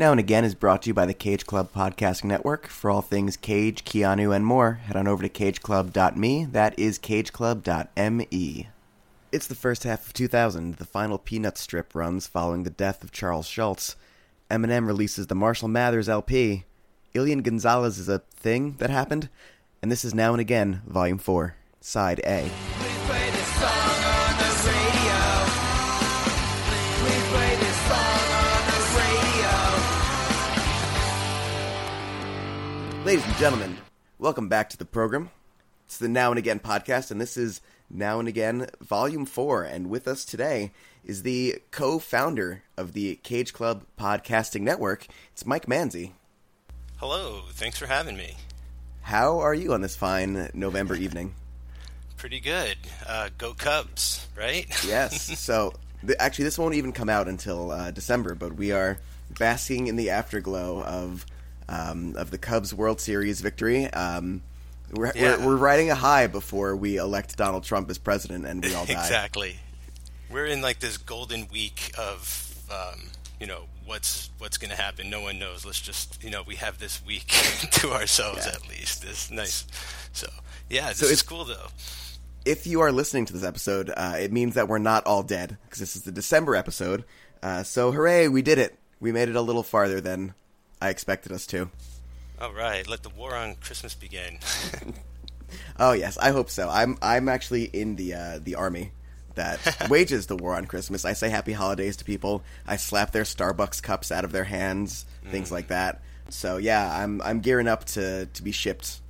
Now and Again is brought to you by the Cage Club Podcasting Network. For all things Cage, Keanu, and more, head on over to cageclub.me. That is cageclub.me. It's the first half of 2000. The final Peanut strip runs following the death of Charles Schulz. Eminem releases the Marshall Mathers LP. Elian Gonzalez is a thing that happened. And this is Now and Again, Volume 4, Side A. Ladies and gentlemen, welcome back to the program. It's the Now and Again podcast, and this is Now and Again Volume 4. And with us today is the co founder of the Cage Club Podcasting Network. It's Mike Manzi. Hello, thanks for having me. How are you on this fine November evening? Pretty good. Uh, go Cubs, right? Yes. so, th- actually, this won't even come out until uh, December, but we are basking in the afterglow of um, of the Cubs World Series victory. Um, we're, Yeah. we're, we're riding a high before we elect Donald Trump as president, and we all die. exactly. We're in like this golden week of, um, you know, what's what's going to happen. No one knows. Let's just, you know, we have this week to ourselves Yeah. at least. This nice. So yeah, this So is it's- cool though. if you are listening to this episode, uh, it means that we're not all dead because this is the December episode. Uh, so hooray, we did it! We made it a little farther than I expected us to. All right, let the war on Christmas begin. Oh yes, I hope so. I'm I'm actually in the uh, the army that wages the war on Christmas. I say Happy Holidays to people. I slap their Starbucks cups out of their hands, things like that. So yeah, I'm I'm gearing up to to be shipped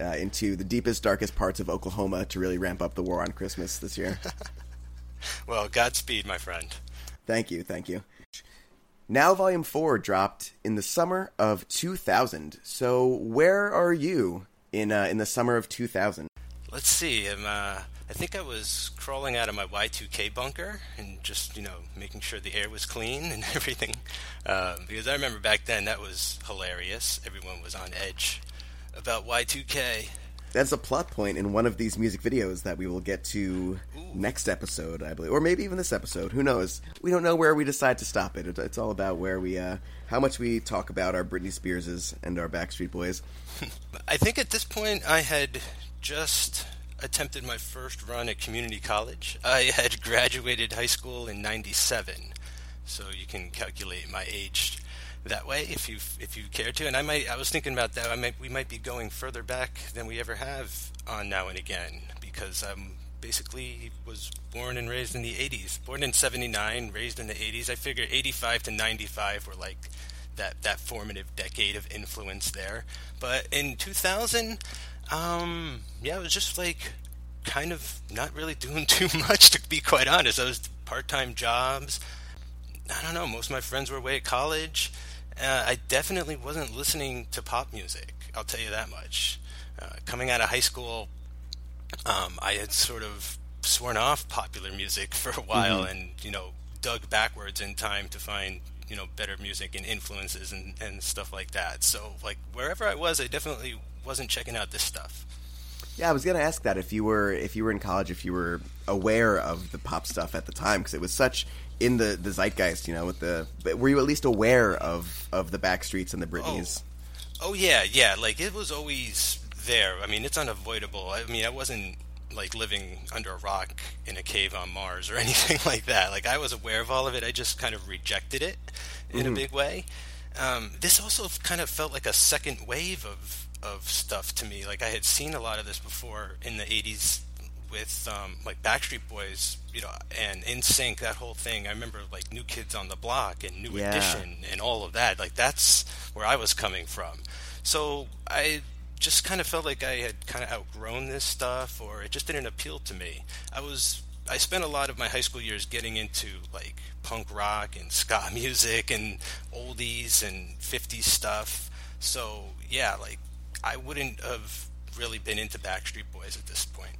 uh, into the deepest, darkest parts of Oklahoma to really ramp up the war on Christmas this year. well, Godspeed, my friend. Thank you, thank you. Now, Volume 4 dropped in the summer of 2000. So, where are you in uh, in the summer of 2000? Let's see. Um, uh, I think I was crawling out of my Y2K bunker and just, you know, making sure the air was clean and everything. Um, because I remember back then that was hilarious. Everyone was on edge about Y2K. That's a plot point in one of these music videos that we will get to next episode, I believe, or maybe even this episode. Who knows? We don't know where we decide to stop it. It- It's all about where we, uh, how much we talk about our Britney Spearses and our Backstreet Boys. I think at this point I had just attempted my first run at community college. I had graduated high school in 97. So you can calculate my age that way if you if you care to. And I might I was thinking about that. I might we might be going further back than we ever have on now and again because I'm basically was born and raised in the 80s born in 79 raised in the 80s I figure 85 to 95 were like that that formative decade of influence there. But in 2000 um yeah it was just like kind of not really doing too much to be quite honest. I was part-time jobs. I don't know. Most of my friends were away at college. Uh, I definitely wasn't listening to pop music. I'll tell you that much. Uh, coming out of high school, um, I had sort of sworn off popular music for a while, and you know, dug backwards in time to find you know better music and influences and, and stuff like that. So like wherever I was, I definitely wasn't checking out this stuff. Yeah, I was gonna ask that if you were if you were in college, if you were aware of the pop stuff at the time, because it was such in the the zeitgeist, you know. With the were you at least aware of of the Backstreets and the Britneys? Oh yeah, yeah. Like it was always there. I mean, it's unavoidable. I mean, I wasn't like living under a rock in a cave on Mars or anything like that. Like I was aware of all of it. I just kind of rejected it in a big way. Um, this also kind of felt like a second wave of of stuff to me. Like I had seen a lot of this before in the '80s with um, like Backstreet Boys, you know, and NSYNC. That whole thing. I remember like New Kids on the Block and New Yeah. Edition and all of that. Like that's where I was coming from. So I just kind of felt like I had kind of outgrown this stuff, or it just didn't appeal to me. I was I spent a lot of my high school years getting into like punk rock and ska music and oldies and 50s stuff. So yeah, like I wouldn't have really been into Backstreet Boys at this point.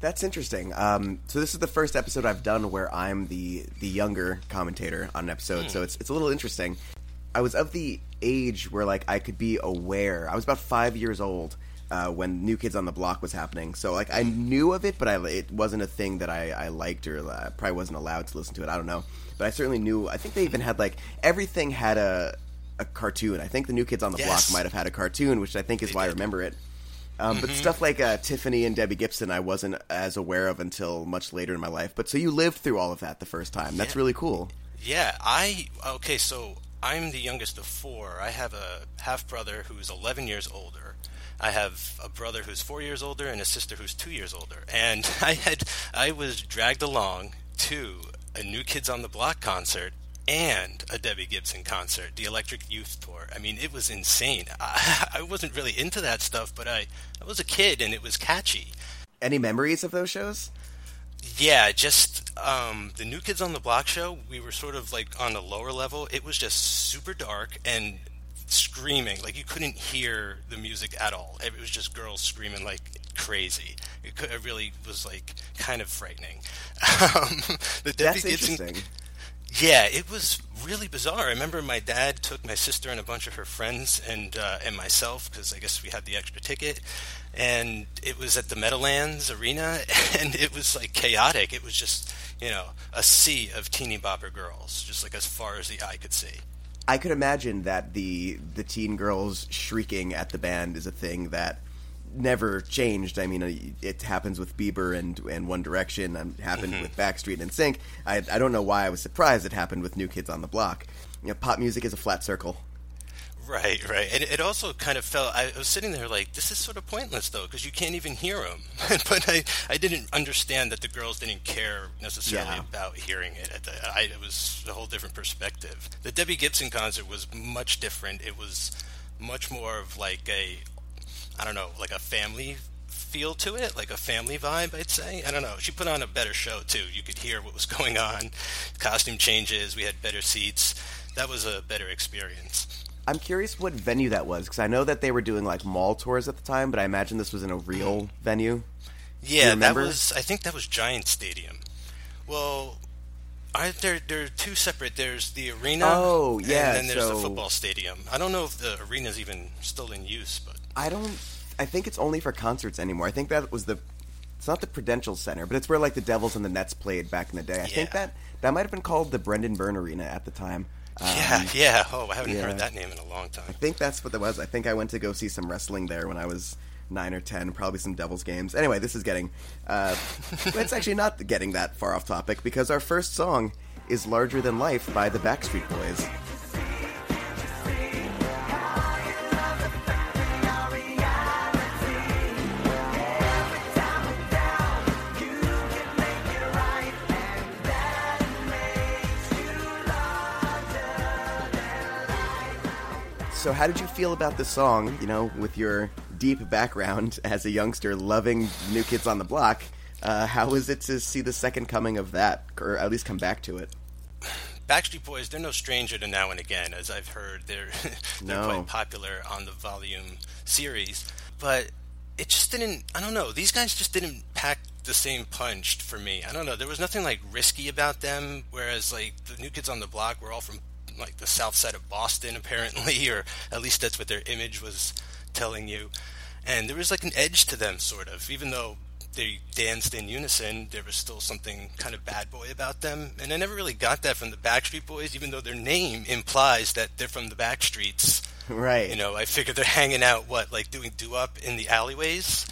That's interesting. Um, so this is the first episode I've done where I'm the the younger commentator on an episode. So it's it's a little interesting. I was of the age where like I could be aware. I was about five years old uh, when New Kids on the Block was happening. So like I knew of it, but I, it wasn't a thing that I, I liked or uh, probably wasn't allowed to listen to it. I don't know, but I certainly knew. I think they even had like everything had a a cartoon. I think the New Kids on the Yes. Block might have had a cartoon, which I think is They why I remember it. Um, But stuff like uh, Tiffany and Debbie Gibson, I wasn't as aware of until much later in my life. But so you lived through all of that the first time. That's Yeah. really cool. Yeah, I okay. So I'm the youngest of four. I have a half brother who's 11 years older. I have a brother who's four years older and a sister who's two years older. And I had I was dragged along to a New Kids on the Block concert and a Debbie Gibson concert, the Electric Youth Tour. I mean, it was insane. I, I wasn't really into that stuff, but I I was a kid and it was catchy. Any memories of those shows? Yeah, just um, the New Kids on the Block show. We were sort of like on a lower level. It was just super dark and screaming. Like you couldn't hear the music at all. It was just girls screaming like crazy. It, could, it really was like kind of frightening. Um, the Debbie That's Gibson, interesting. Yeah, it was really bizarre. I remember my dad took my sister and a bunch of her friends and uh, and myself because I guess we had the extra ticket, and it was at the Meadowlands Arena, and it was like chaotic. It was just you know a sea of teeny bopper girls, just like as far as the eye could see. I could imagine that the the teen girls shrieking at the band is a thing that never changed. I mean, it happens with Bieber and and One Direction, It happened mm-hmm. with Backstreet and Sync. I I don't know why I was surprised it happened with New Kids on the Block. You know, pop music is a flat circle. Right, right. And it also kind of felt, I was sitting there like, this is sort of pointless though, because you can't even hear them. but I, I didn't understand that the girls didn't care necessarily Yeah. about hearing it. At the, I, it was a whole different perspective. The Debbie Gibson concert was much different. It was much more of like a, I don't know, like a family feel to it, like a family vibe, I'd say. I don't know. She put on a better show too. You could hear what was going on, costume changes, we had better seats. That was a better experience. I'm curious what venue that was because I know that they were doing like mall tours at the time, but I imagine this was in a real mm-hmm. venue. Yeah, that was. I think that was Giant Stadium. Well, are there? There are two separate. There's the arena. Oh, yeah, and then there's so- the football stadium. I don't know if the arena's even still in use, but I don't. I think it's only for concerts anymore. I think that was the. It's not the Prudential Center, but it's where like the Devils and the Nets played back in the day. I think that that might have been called the Brendan Byrne Arena at the time. Um, yeah, yeah. Oh, I haven't yeah. heard that name in a long time. I think that's what that was. I think I went to go see some wrestling there when I was nine or ten, probably some Devils games. Anyway, this is getting. Uh, it's actually not getting that far off topic because our first song is "Larger Than Life" by the Backstreet Boys. So, how did you feel about the song? You know, with your deep background as a youngster, loving New Kids on the Block, uh, how was it to see the second coming of that, or at least come back to it? Backstreet Boys, they're no stranger to now and again, as I've heard. They're they're No. quite popular on the volume series, but it just didn't. I don't know. These guys just didn't pack the same punch for me. I don't know. There was nothing like risky about them, whereas like the New Kids on the Block were all from like the south side of Boston, apparently, or at least that's what their image was telling you. And there was like an edge to them, sort of, even though they danced in unison, there was still something kind of bad boy about them. And I never really got that from the Backstreet Boys, even though their name implies that they're from the Backstreets. Right. You know, I figure they're hanging out, what, like doing doo-wop in the alleyways?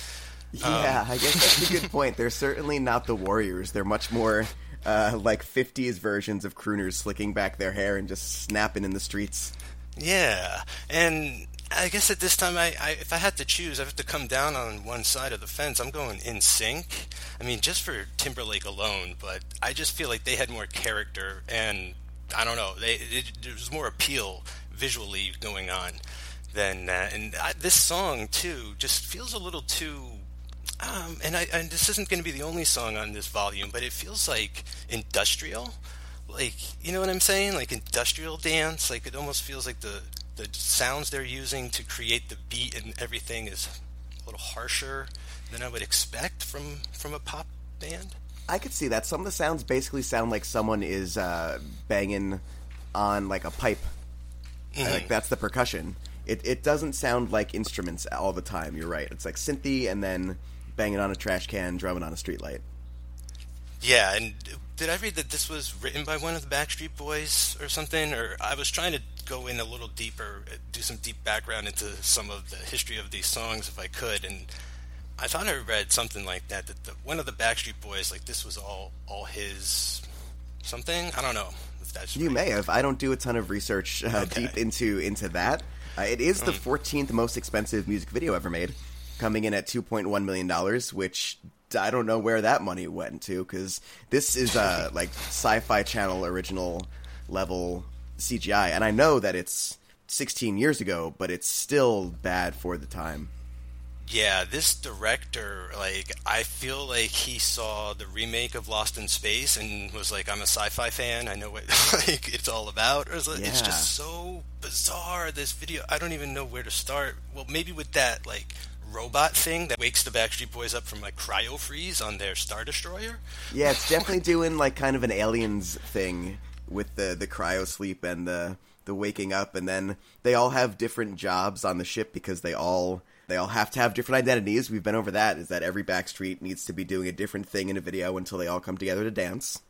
Yeah, um, I guess that's a good point. They're certainly not the Warriors. They're much more uh, like 50s versions of crooners slicking back their hair and just snapping in the streets. Yeah, and I guess at this time, I, I if I had to choose, I have to come down on one side of the fence. I'm going NSYNC. I mean, just for Timberlake alone, but I just feel like they had more character, and I don't know, they it, there was more appeal visually going on than that. And I, this song too just feels a little too. Um, and I and this isn't going to be the only song on this volume, but it feels like industrial like you know what I'm saying? Like industrial dance. Like it almost feels like the the sounds they're using to create the beat and everything is a little harsher than I would expect from from a pop band. I could see that. Some of the sounds basically sound like someone is uh, banging on like a pipe. Like that's the percussion. It it doesn't sound like instruments all the time. You're right. It's like synthy and then banging on a trash can, drumming on a streetlight. Yeah, and did I read that this was written by one of the Backstreet Boys or something? Or I was trying to go in a little deeper, uh, do some deep background into some of the history of these songs if I could, and I thought I read something like that that the, one of the Backstreet Boys, like this was all all his something. I don't know if that's You right. may have. I don't do a ton of research uh, Okay. deep into into that. Uh, it is the 14th most expensive music video ever made, coming in at 2.1 million dollars, which I don't know where that money went to because this is a like Sci-Fi Channel original level CGI, and I know that it's 16 years ago, but it's still bad for the time. Yeah, this director, like, I feel like he saw the remake of Lost in Space and was like, "I'm a sci-fi fan. I know what like it's all about." Or it's, like- it's just so bizarre. This video, I don't even know where to start. Well, maybe with that like robot thing that wakes the Backstreet Boys up from like cryo freeze on their Star Destroyer. Yeah, it's definitely doing like kind of an aliens thing with the the cryo sleep and the the waking up, and then they all have different jobs on the ship because they all they all have to have different identities. We've been over that. Is that every Backstreet needs to be doing a different thing in a video until they all come together to dance.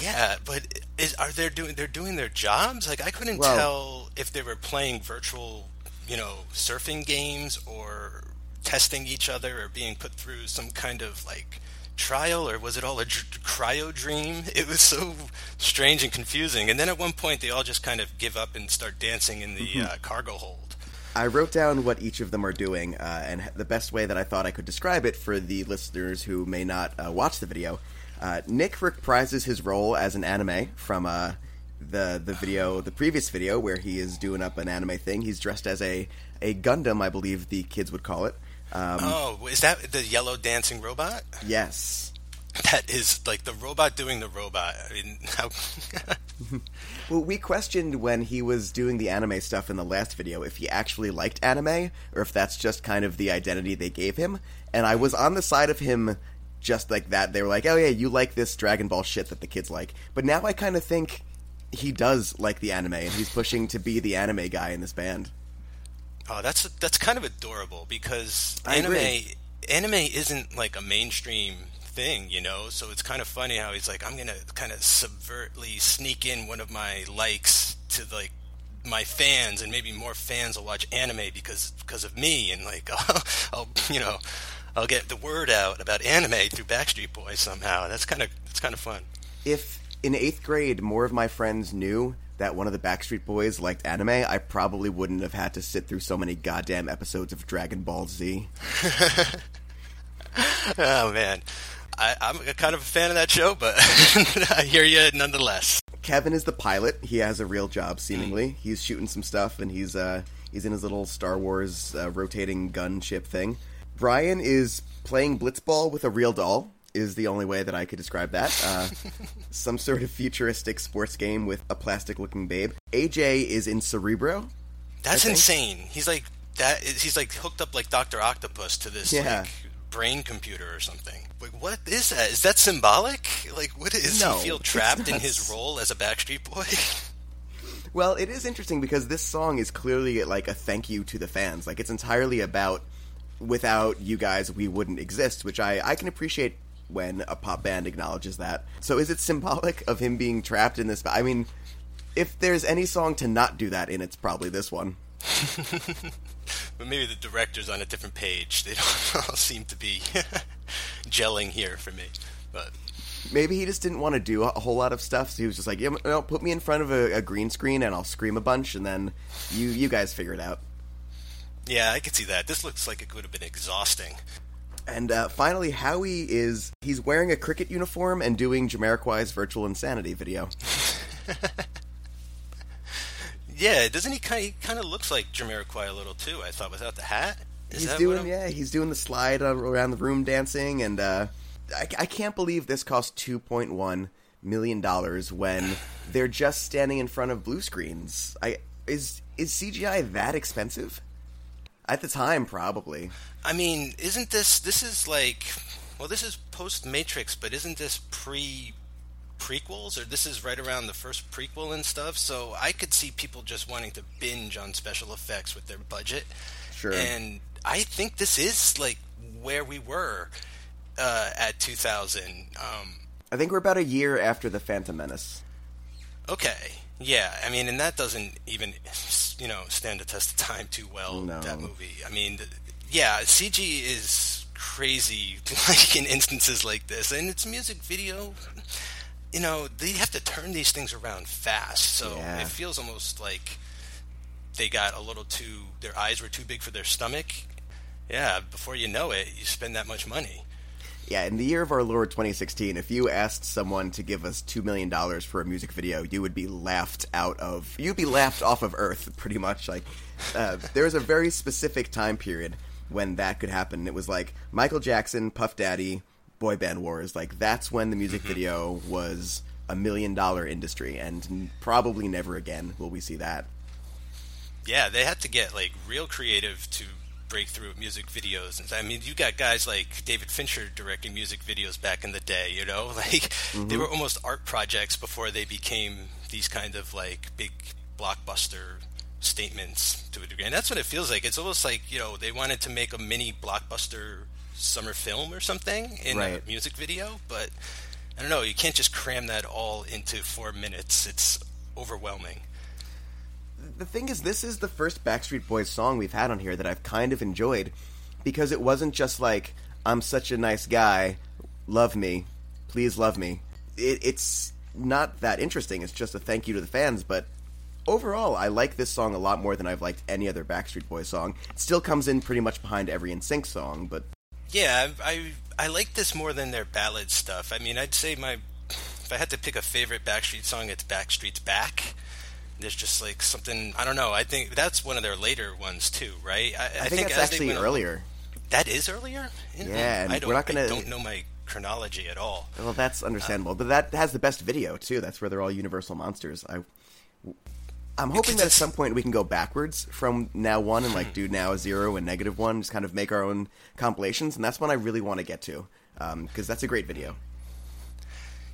Yeah, but is are they doing they're doing their jobs? Like I couldn't Well- tell if they were playing virtual, you know, surfing games or testing each other or being put through some kind of like trial or was it all a dr- cryo dream? It was so strange and confusing. And then at one point they all just kind of give up and start dancing in the uh, cargo hold. I wrote down what each of them are doing, uh, and the best way that I thought I could describe it for the listeners who may not uh, watch the video. Uh, Nick reprises his role as an anime from uh, the the video, the previous video where he is doing up an anime thing. He's dressed as a a Gundam, I believe the kids would call it. Um, Oh, is that the yellow dancing robot? Yes. That is like the robot doing the robot. I mean, how Well, we questioned when he was doing the anime stuff in the last video if he actually liked anime or if that's just kind of the identity they gave him. And I was on the side of him just like that. They were like, "Oh yeah, you like this Dragon Ball shit that the kids like." But now I kind of think he does like the anime and he's pushing to be the anime guy in this band. Oh, that's that's kind of adorable because I anime agree. anime isn't like a mainstream thing, you know. So it's kind of funny how he's like, I'm gonna kind of subvertly sneak in one of my likes to like my fans, and maybe more fans will watch anime because because of me, and like I'll, I'll you know I'll get the word out about anime through Backstreet Boys somehow. That's kind of that's kind of fun. If in 8th grade more of my friends knew that one of the Backstreet Boys liked anime, I probably wouldn't have had to sit through so many goddamn episodes of Dragon Ball Z. Oh man. I, I'm kind of a fan of that show, but I hear you nonetheless. Kevin is the pilot. He has a real job, seemingly. He's shooting some stuff, and he's uh, he's in his little Star Wars uh, rotating gun ship thing. Brian is playing blitzball with a real doll. Is the only way that I could describe that. Uh, some sort of futuristic sports game with a plastic-looking babe. AJ is in Cerebro. That's insane. He's like that. He's like hooked up like Doctor Octopus to this Yeah. like brain computer or something. Like, what is that? Is that symbolic? Like, what is No, he feel trapped in his role as a Backstreet Boy? Well, it is interesting because this song is clearly like a thank you to the fans. Like it's entirely about without you guys we wouldn't exist, which I I can appreciate when a pop band acknowledges that. So is it symbolic of him being trapped in this I mean, if there's any song to not do that in, it's probably this one. but maybe the director's on a different page. They don't all seem to be gelling here for me. But Maybe he just didn't want to do a whole lot of stuff, so he was just like, yeah, no, put me in front of a, a green screen and I'll scream a bunch, and then you you guys figure it out. yeah, I could see that. This looks like it could have been exhausting. And uh, finally, Howie is he's wearing a cricket uniform and doing Jamiroquai's Virtual Insanity video. Yeah, doesn't he kind? He kind of looks like Jamiroquai a little too. I thought without the hat. Is he's doing yeah, he's doing the slide around the room dancing, and uh, I, I can't believe this cost two point one million dollars when they're just standing in front of blue screens. I is is CGI that expensive? At the time, probably. I mean, isn't this this is like well, this is post Matrix, but isn't this pre prequels, or this is right around the first prequel and stuff. So I could see people just wanting to binge on special effects with their budget. Sure. And I think this is like where we were uh, at 2000. Um, I think we're about a year after the Phantom Menace. okay, yeah. I mean, and that doesn't even you know stand the test of time too well. No. That movie. I mean, yeah, CG is crazy like in instances like this, and it's a music video. You know, they have to turn these things around fast, so Yeah. it feels almost like they got a little too. Their eyes were too big for their stomach. Yeah, before you know it, you spend that much money. Yeah, in the year of our Lord 2016, if you asked someone to give us $2 million for a music video, you would be laughed out of. You'd be laughed off of Earth, pretty much. Like, uh, there was a very specific time period when that could happen. It was like Michael Jackson, Puff Daddy, Boy Band Wars. Like, that's when the music video was a million dollar industry, and n- probably never again will we see that. Yeah, they had to get like real creative to break through music videos. And I mean, you got guys like David Fincher directing music videos back in the day. You know, like they mm-hmm. were almost art projects before they became these kind of like big blockbuster statements to a degree. And that's what it feels like. It's almost like you know they wanted to make a mini blockbuster summer film or something in Right. a music video, but I don't know. You can't just cram that all into four minutes. It's overwhelming. The thing is, this is the first Backstreet Boys song we've had on here that I've kind of enjoyed because it wasn't just like "I'm such a nice guy, love me, please love me." It, it's not that interesting. It's just a thank you to the fans. But overall, I like this song a lot more than I've liked any other Backstreet Boys song. It still comes in pretty much behind every NSYNC song, but Yeah, I I like this more than their ballad stuff. I mean, I'd say my if I had to pick a favorite Backstreet song, it's Backstreet's Back. There's just like something I don't know. I think that's one of their later ones too, right? I, I, think, as that's actually earlier. That is earlier. Yeah, I don't. we're not gonna- I don't know my chronology at all. Well, that's uh, understandable, but that has the best video too. That's where they're all Universal monsters. I, I'm hoping that at some point we can go backwards from now one and like hmm. do now zero and negative one, just kind of make our own compilations, and that's one I really want to get to um, because that's a great video.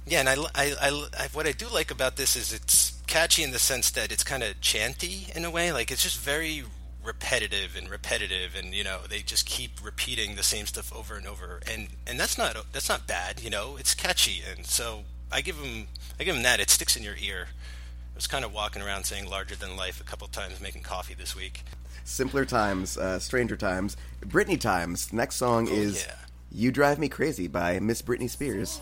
Yeah, and I, I, I, I- what I do like about this is it's catchy in the sense that it's kind of chanty in a way. Like it's just very repetitive and repetitive, and you know they just keep repeating the same stuff over and over, and and that's not that's not bad. You know, it's catchy, and so I give them I give them that. It sticks in your ear. I was kind of walking around saying "larger than life" a couple times, making coffee this week. Simpler times, uh, stranger times, Britney times. Next song Oh, is yeah. "You Drive Me Crazy" by Miss Britney Spears.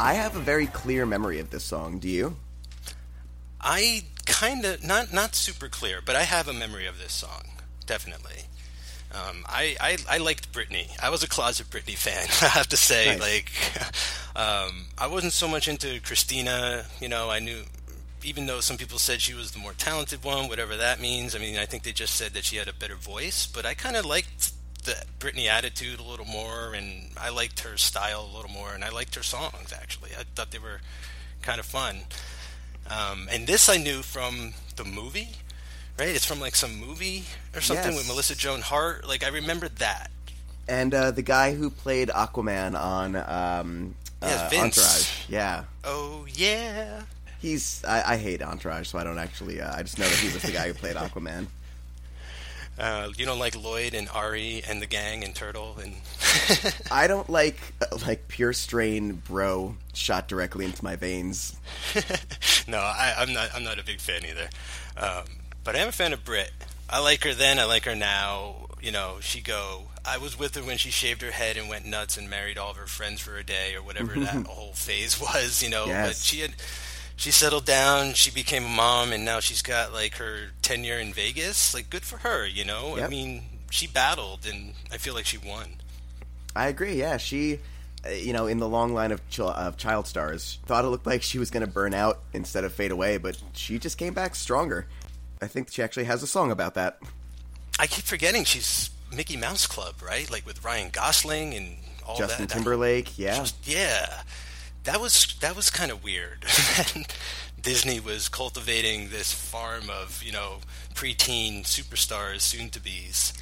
I have a very clear memory of this song. Do you? I kind of not not super clear, but I have a memory of this song definitely. Um, I, I I liked Britney. I was a closet Britney fan. I have to say, Nice. like, um, I wasn't so much into Christina. You know, I knew, even though some people said she was the more talented one, whatever that means. I mean, I think they just said that she had a better voice, but I kind of liked the Britney attitude a little more, and I liked her style a little more, and I liked her songs actually. I thought they were kind of fun. Um, and this I knew from the movie, right? It's from like some movie or something Yes. with Melissa Joan Hart. Like I remembered that. And uh, the guy who played Aquaman on um, uh. Entourage, yeah, Oh yeah. He's I, I hate Entourage, so I don't actually. Uh, I just know that he was the guy who played Aquaman. Uh, you don't like Lloyd and Ari and the gang and Turtle and I don't like uh, like pure strain bro shot directly into my veins. no, I, I'm not. I'm not a big fan either. Um, but I am a fan of Brit. I like her then. I like her now. You know, she go. I was with her when she shaved her head and went nuts and married all of her friends for a day or whatever that whole phase was. You know, but she had. She settled down. She became a mom, and now she's got like her tenure in Vegas. Like, good for her. You know, I mean, she battled, and I feel like she won. I agree. Yeah, she, uh, you know, in the long line of chil- of child stars, thought it looked like she was going to burn out instead of fade away, but she just came back stronger. I think she actually has a song about that. I keep forgetting she's Mickey Mouse Club, right? Like with Ryan Gosling and all Justin that. that Timberlake, yeah. Just- yeah. That was that was kind of weird. Disney was cultivating this farm of you know preteen superstars, soon to be's.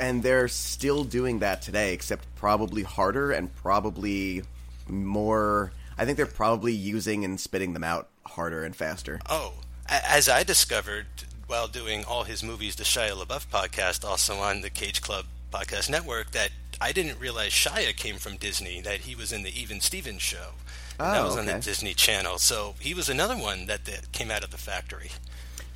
and they're still doing that today, except probably harder and probably more. I think they're probably using and spitting them out harder and faster. Oh, as I discovered while doing all his movies, the Shia LaBeouf podcast, also on the Cage Club podcast network, that I didn't realize Shia came from Disney. That he was in the Even Stevens show. And that Oh, was on the. Disney Channel. So he was another one that, that came out of the factory.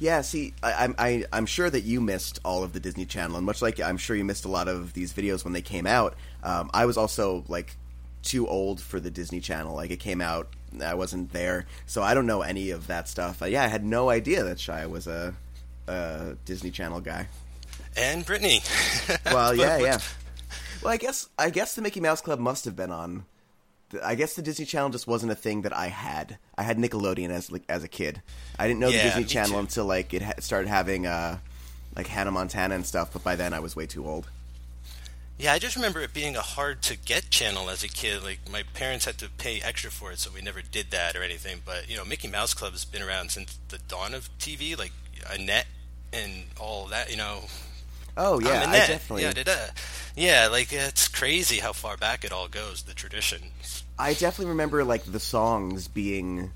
Yeah, see, I, I'm I, I'm sure that you missed all of the Disney Channel, and much like I'm sure you missed a lot of these videos when they came out. Um, I was also like too old for the Disney Channel. Like it came out, I wasn't there, so I don't know any of that stuff. Uh, yeah, I had no idea that Shia was a, a Disney Channel guy. And Britney. Well, But yeah, yeah. Well, I guess I guess the Mickey Mouse Club must have been on. I guess the Disney Channel just wasn't a thing that I had. I had Nickelodeon as like, as a kid. I didn't know Yeah, the Disney Channel too. until like it ha- started having uh, like Hannah Montana and stuff. But by then, I was way too old. Yeah, I just remember it being a hard to get channel as a kid. Like my parents had to pay extra for it, so we never did that or anything. But you know, Mickey Mouse Club has been around since the dawn of TV, like Annette and all that. You know, Oh yeah, I definitely. Yeah, da-da. yeah, like it's crazy how far back it all goes. The tradition. I definitely remember like the songs being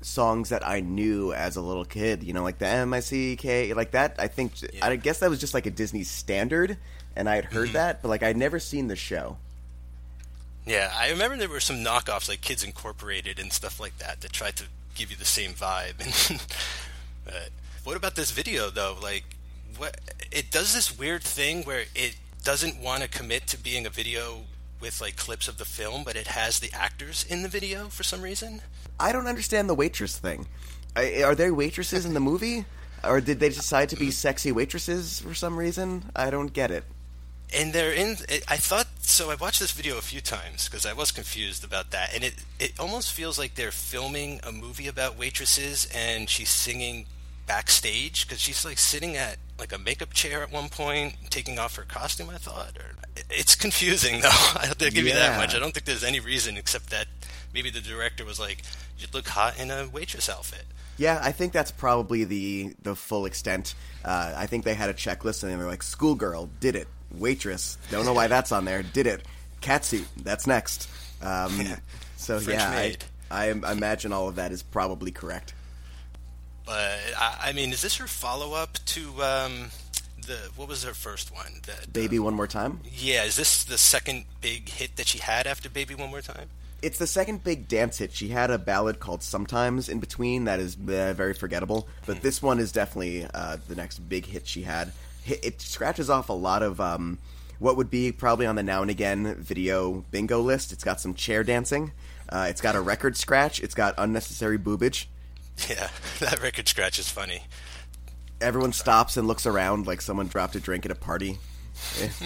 songs that I knew as a little kid. You know, like the M I C K, like that. I think I guess that was just like a Disney standard, and I had heard mm-hmm. that, but like I'd never seen the show. Yeah, I remember there were some knockoffs like Kids Incorporated and stuff like that that tried to give you the same vibe. but what about this video though? Like, what it does this weird thing where it doesn't want to commit to being a video with like clips of the film, but it has the actors in the video for some reason. I don't understand the waitress thing. Are there waitresses in the movie, or did they decide to be sexy waitresses for some reason? I don't get it. and they're in i thought so i watched this video a few times because i was confused about that and it, it almost feels like they're filming a movie about waitresses and she's singing backstage because she's like sitting at like a makeup chair at one point taking off her costume i thought or it's confusing though i'll give you that much i don't think there's any reason except that maybe the director was like you'd look hot in a waitress outfit Yeah, I think that's probably the the full extent. Uh, I think they had a checklist, and they were like, "Schoolgirl did it, waitress don't know why that's on there, did it, catsuit that's next." Um, so French yeah. I I imagine all of that is probably correct. But I, I mean is this her follow-up to um the what was her first one the, Baby, one more time. Yeah, is this the second big hit that she had after Baby One More Time? It's the second big dance hit. She had a ballad called "Sometimes" in between that is uh, very forgettable, but this one is definitely uh, the next big hit she had. It, it scratches off a lot of um, what would be probably on the now and again video bingo list. It's got some chair dancing. Uh, it's got a record scratch. It's got unnecessary boobage. Yeah, that record scratch is funny. Everyone stops and looks around like someone dropped a drink at a party.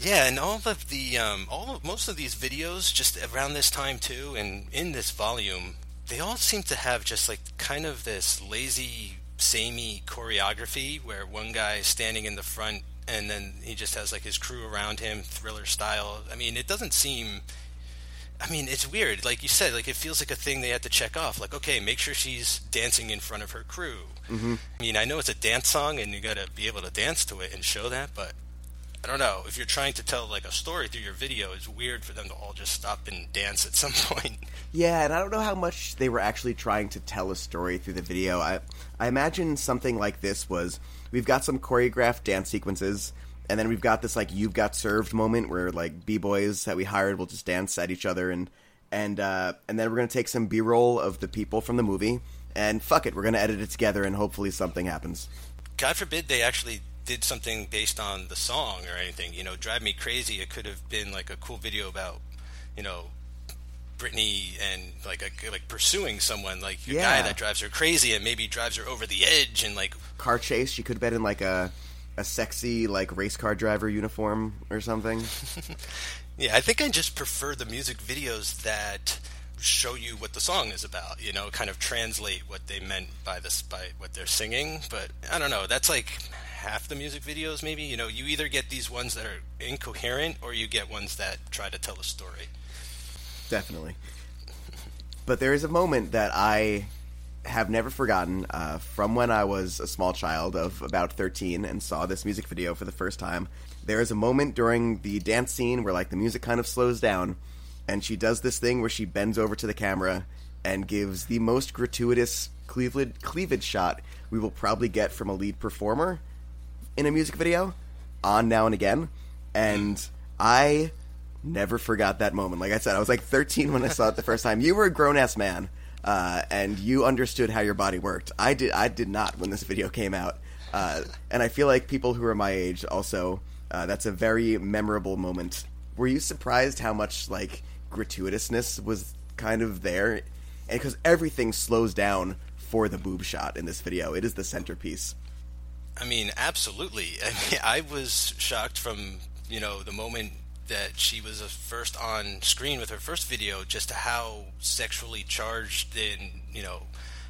Yeah, and all of the um, all of most of these videos just around this time too, and in this volume, they all seem to have just like kind of this lazy, samey choreography where one guy is standing in the front and then he just has like his crew around him, thriller style. I mean, it doesn't seem. I mean, it's weird. Like you said, like it feels like a thing they had to check off. Like, okay, make sure she's dancing in front of her crew. Mm-hmm. I mean, I know it's a dance song, and you got to be able to dance to it and show that, but I don't know. If you're trying to tell like a story through your video, it's weird for them to all just stop and dance at some point. Yeah, and I don't know how much they were actually trying to tell a story through the video. I I imagine something like this was we've got some choreographed dance sequences, and then we've got this like you've got served moment where like b boys that we hired will just dance at each other, and and uh, and then we're gonna take some b roll of the people from the movie, and fuck it, we're gonna edit it together, and hopefully something happens. God forbid they actually did something based on the song or anything. You know, Drive Me Crazy. It could have been like a cool video about, you know, Britney and like a, like pursuing someone, like a Yeah. guy that drives her crazy and maybe drives her over the edge and like Car chase, she could have been in like a a sexy like race car driver uniform or something. Yeah, I think I just prefer the music videos that show you what the song is about. You know, kind of translate what they meant by this by what they're singing. But I don't know. That's like half the music videos, maybe. You know, you either get these ones that are incoherent or you get ones that try to tell a story. Definitely. But there is a moment that I have never forgotten uh, from when I was a small child of about 13 and saw this music video for the first time. There is a moment during the dance scene where like the music kind of slows down and she does this thing where she bends over to the camera and gives the most gratuitous cleavage, cleavage shot we will probably get from a lead performer in a music video on now and again. And I never forgot that moment. Like I said, I was like 13 when I saw it the first time. You were a grown ass man, uh, and you understood how your body worked. I did. I did not when this video came out, uh, and I feel like people who are my age also. Uh, that's a very memorable moment. Were you surprised how much like gratuitousness was kind of there, and because everything slows down for the boob shot in this video, it is the centerpiece. I mean, absolutely. I mean, I was shocked from you know the moment that she was first on screen with her first video, just to how sexually charged and you know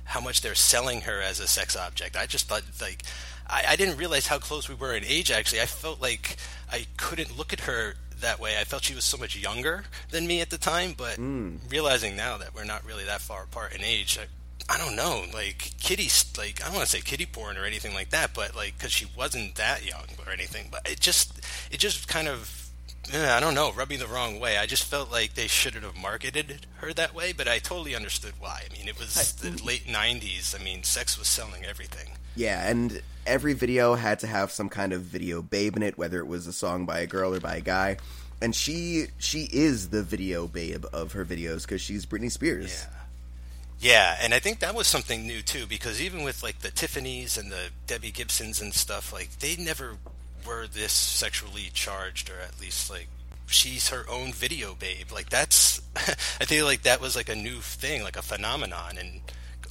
how much they're selling her as a sex object. I just thought like I, I didn't realize how close we were in age. Actually, I felt like I couldn't look at her that way. I felt she was so much younger than me at the time, but hmm. realizing now that we're not really that far apart in age, I, I don't know, like kitty, like I don't want to say kitty porn or anything like that, but like because she wasn't that young or anything, but it just, it just kind of, I don't know, rubbed me the wrong way. I just felt like they shouldn't have marketed her that way, but I totally understood why. I mean, it was the late '90s. I mean, sex was selling everything. Yeah, and every video had to have some kind of video babe in it, whether it was a song by a girl or by a guy. And she she is the video babe of her videos because she's Britney Spears. Yeah. Yeah, and I think that was something new too, because even with like the Tiffany's and the Debbie Gibsons and stuff, like they never were this sexually charged, or at least like she's her own video babe. Like that's, I feel like that was like a new thing, like a phenomenon, and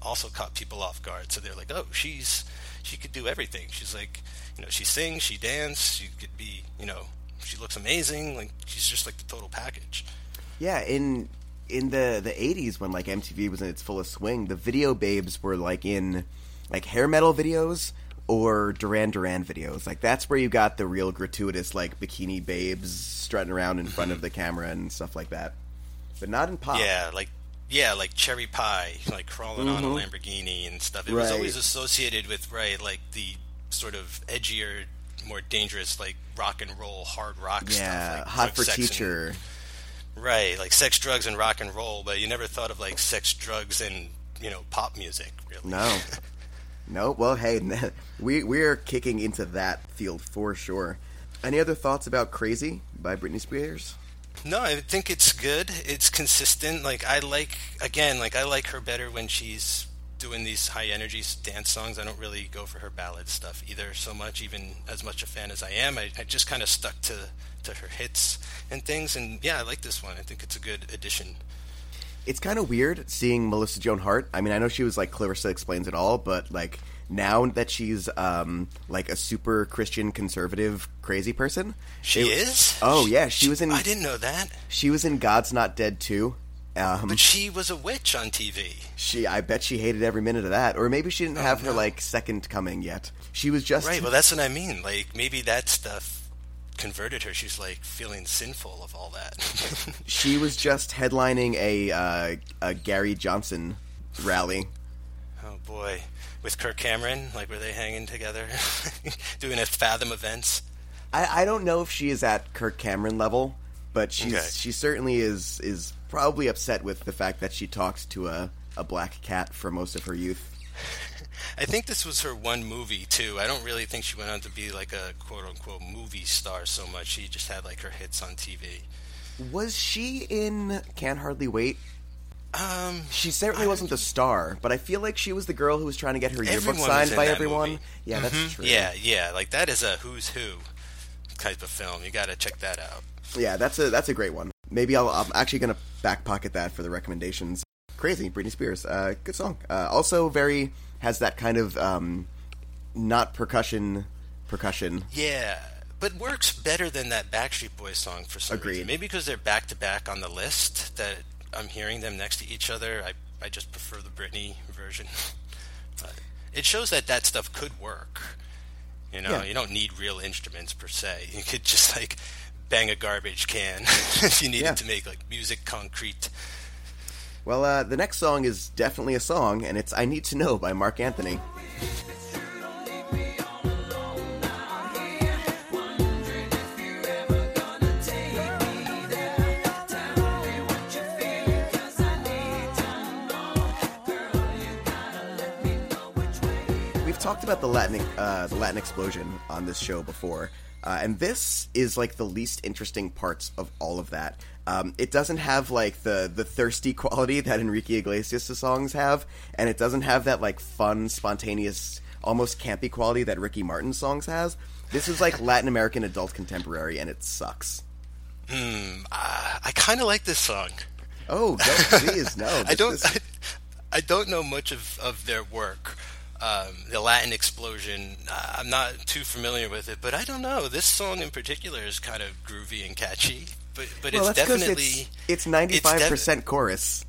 also caught people off guard. So they're like, oh, she's she could do everything. She's like, you know, she sings, she dances, she could be, you know, she looks amazing. Like she's just like the total package. Yeah, in in the the eighties when like MTV was in its fullest swing, the video babes were like in like hair metal videos or Duran Duran videos. Like that's where you got the real gratuitous like bikini babes strutting around in front of the camera and stuff like that. But not in pop. Yeah, like yeah, like cherry pie, like crawling on a Mhm. Lamborghini and stuff. It was always associated with right, like the sort of edgier, more dangerous, like rock and roll, hard rock Yeah, stuff. Like hot for sex, and- teacher. right? Like sex, drugs, and rock and roll. But you never thought of like sex, drugs, and you know pop music. Really? No. No, well, hey, we we're kicking into that field for sure. Any other thoughts about "Crazy" by Britney Spears? No, I think it's good. It's consistent. Like I like again, like I like her better when she's doing these high energy dance songs. I don't really go for her ballad stuff either so much. Even as much a fan as I am, I, I just kind of stuck to to her hits and things. And yeah, I like this one. I think it's a good addition. It's kind of weird seeing Melissa Joan Hart. I mean, I know she was like Clarissa explains it all, but like now that she's um like a super Christian conservative crazy person, She it- is. Oh yeah, she was in I didn't know that, she was in God's Not Dead too. Um, but she was a witch on TV. she, I bet she hated every minute of that, or maybe she didn't have her like second coming yet. She was just Right. Well, that's what I mean. Like maybe that stuff converted her. She's like feeling sinful of all that. she was just headlining a uh, a Gary Johnson rally. Oh boy, with Kirk Cameron, like were they hanging together, doing a Fathom events? I, I don't know if she is at Kirk Cameron level, but she's Okay. she certainly is is probably upset with the fact that she talks to a, a black cat for most of her youth. I think this was her one movie too. I don't really think she went on to be like a quote unquote movie star so much. She just had like her hits on TV. Was she in Can't Hardly Wait? Um, She certainly wasn't the star, but I feel like she was the girl who was trying to get her yearbook signed by everyone. movie. Mm-hmm. Yeah, that's true. yeah, yeah, like that is a who's who type of film. You got to check that out. Yeah, that's a that's a great one. Maybe I'll, I'm actually gonna back pocket that for the recommendations. Crazy, Britney Spears, uh, good song. Uh, also, very has that kind of um, not percussion percussion. Yeah, but works better than that Backstreet Boys song for some Agreed. reason. Maybe because they're back to back on the list that I'm hearing them next to each other. I I just prefer the Britney version. But it shows that that stuff could work. You know, Yeah. you don't need real instruments per se. You could just like bang a garbage can if you needed Yeah. to make like musique concrète. Well, uh, the next song is definitely a song, and it's I Need to Know by Marc Anthony. We've talked about the Latin uh, the Latin explosion on this show before, uh, and this is like the least interesting parts of all of that. Um, it doesn't have like the the thirsty quality that Enrique Iglesias' songs have, and it doesn't have that like fun, spontaneous, almost campy quality that Ricky Martin's songs has. This is like Latin American adult contemporary, and it sucks. Uh, I kind of like this song. Oh, no, please, no. I don't. this- I, I don't know much of, of their work. Um, the Latin explosion. uh, I'm not too familiar with it, but I don't know. This song in particular is kind of groovy and catchy. But but well, it's definitely it's ninety five percent chorus.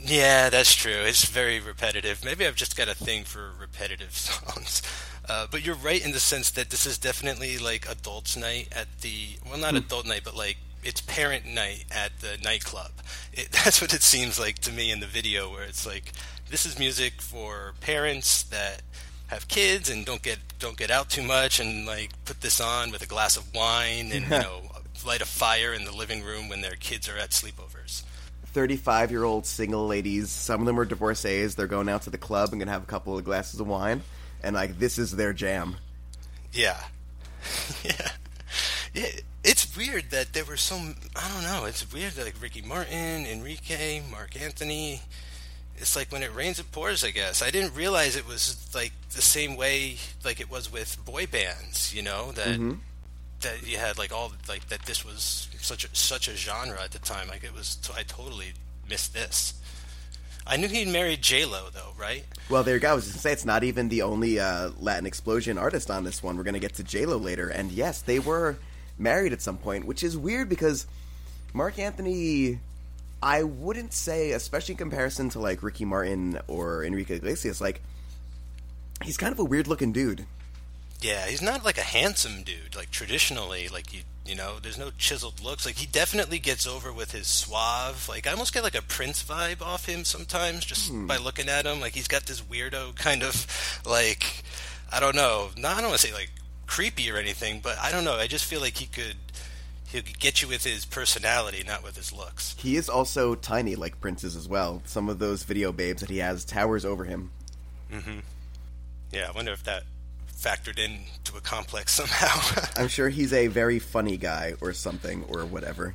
Yeah, that's true. It's very repetitive. Maybe I've just got a thing for repetitive songs. Uh, but you're right in the sense that this is definitely like adults' night at the well, not adult night, but like it's parent night at the nightclub. It, that's what it seems like to me in the video, where it's like this is music for parents that have kids and don't get don't get out too much, and like put this on with a glass of wine and you know light a fire in the living room when their kids are at sleepovers. 35 year old single ladies. Some of them are divorcees. They're going out to the club and gonna have a couple of glasses of wine, and like this is their jam. Yeah. yeah. Yeah. It's weird that there were so. I don't know. It's weird that like Ricky Martin, Enrique, Marc Anthony. It's like when it rains, it pours. I guess I didn't realize it was like the same way like it was with boy bands. You know that mm-hmm. That you had like all like that. This was such a such a genre at the time. Like it was. I totally missed this. I knew he'd married J Lo though, right? Well, there you go. I was going to say it's not even the only uh, Latin explosion artist on this one. We're going to get to J Lo later, and yes, they were married at some point, which is weird because Marc Anthony. I wouldn't say, especially in comparison to like Ricky Martin or Enrique Iglesias, like he's kind of a weird looking dude. Yeah, he's not like a handsome dude, like traditionally, like you you know, there's no chiseled looks. Like he definitely gets over with his suave. Like I almost get like a Prince vibe off him sometimes just by looking at him. Like he's got this weirdo kind of like I don't know. Not I don't want to say like creepy or anything, but I don't know. I just feel like he could he could get you with his personality, not with his looks. He is also tiny, like Prince's as well. Some of those video babes that he has towers over him. Mhm. Yeah, I wonder if that factored in to a complex somehow. I'm sure he's a very funny guy or something or whatever.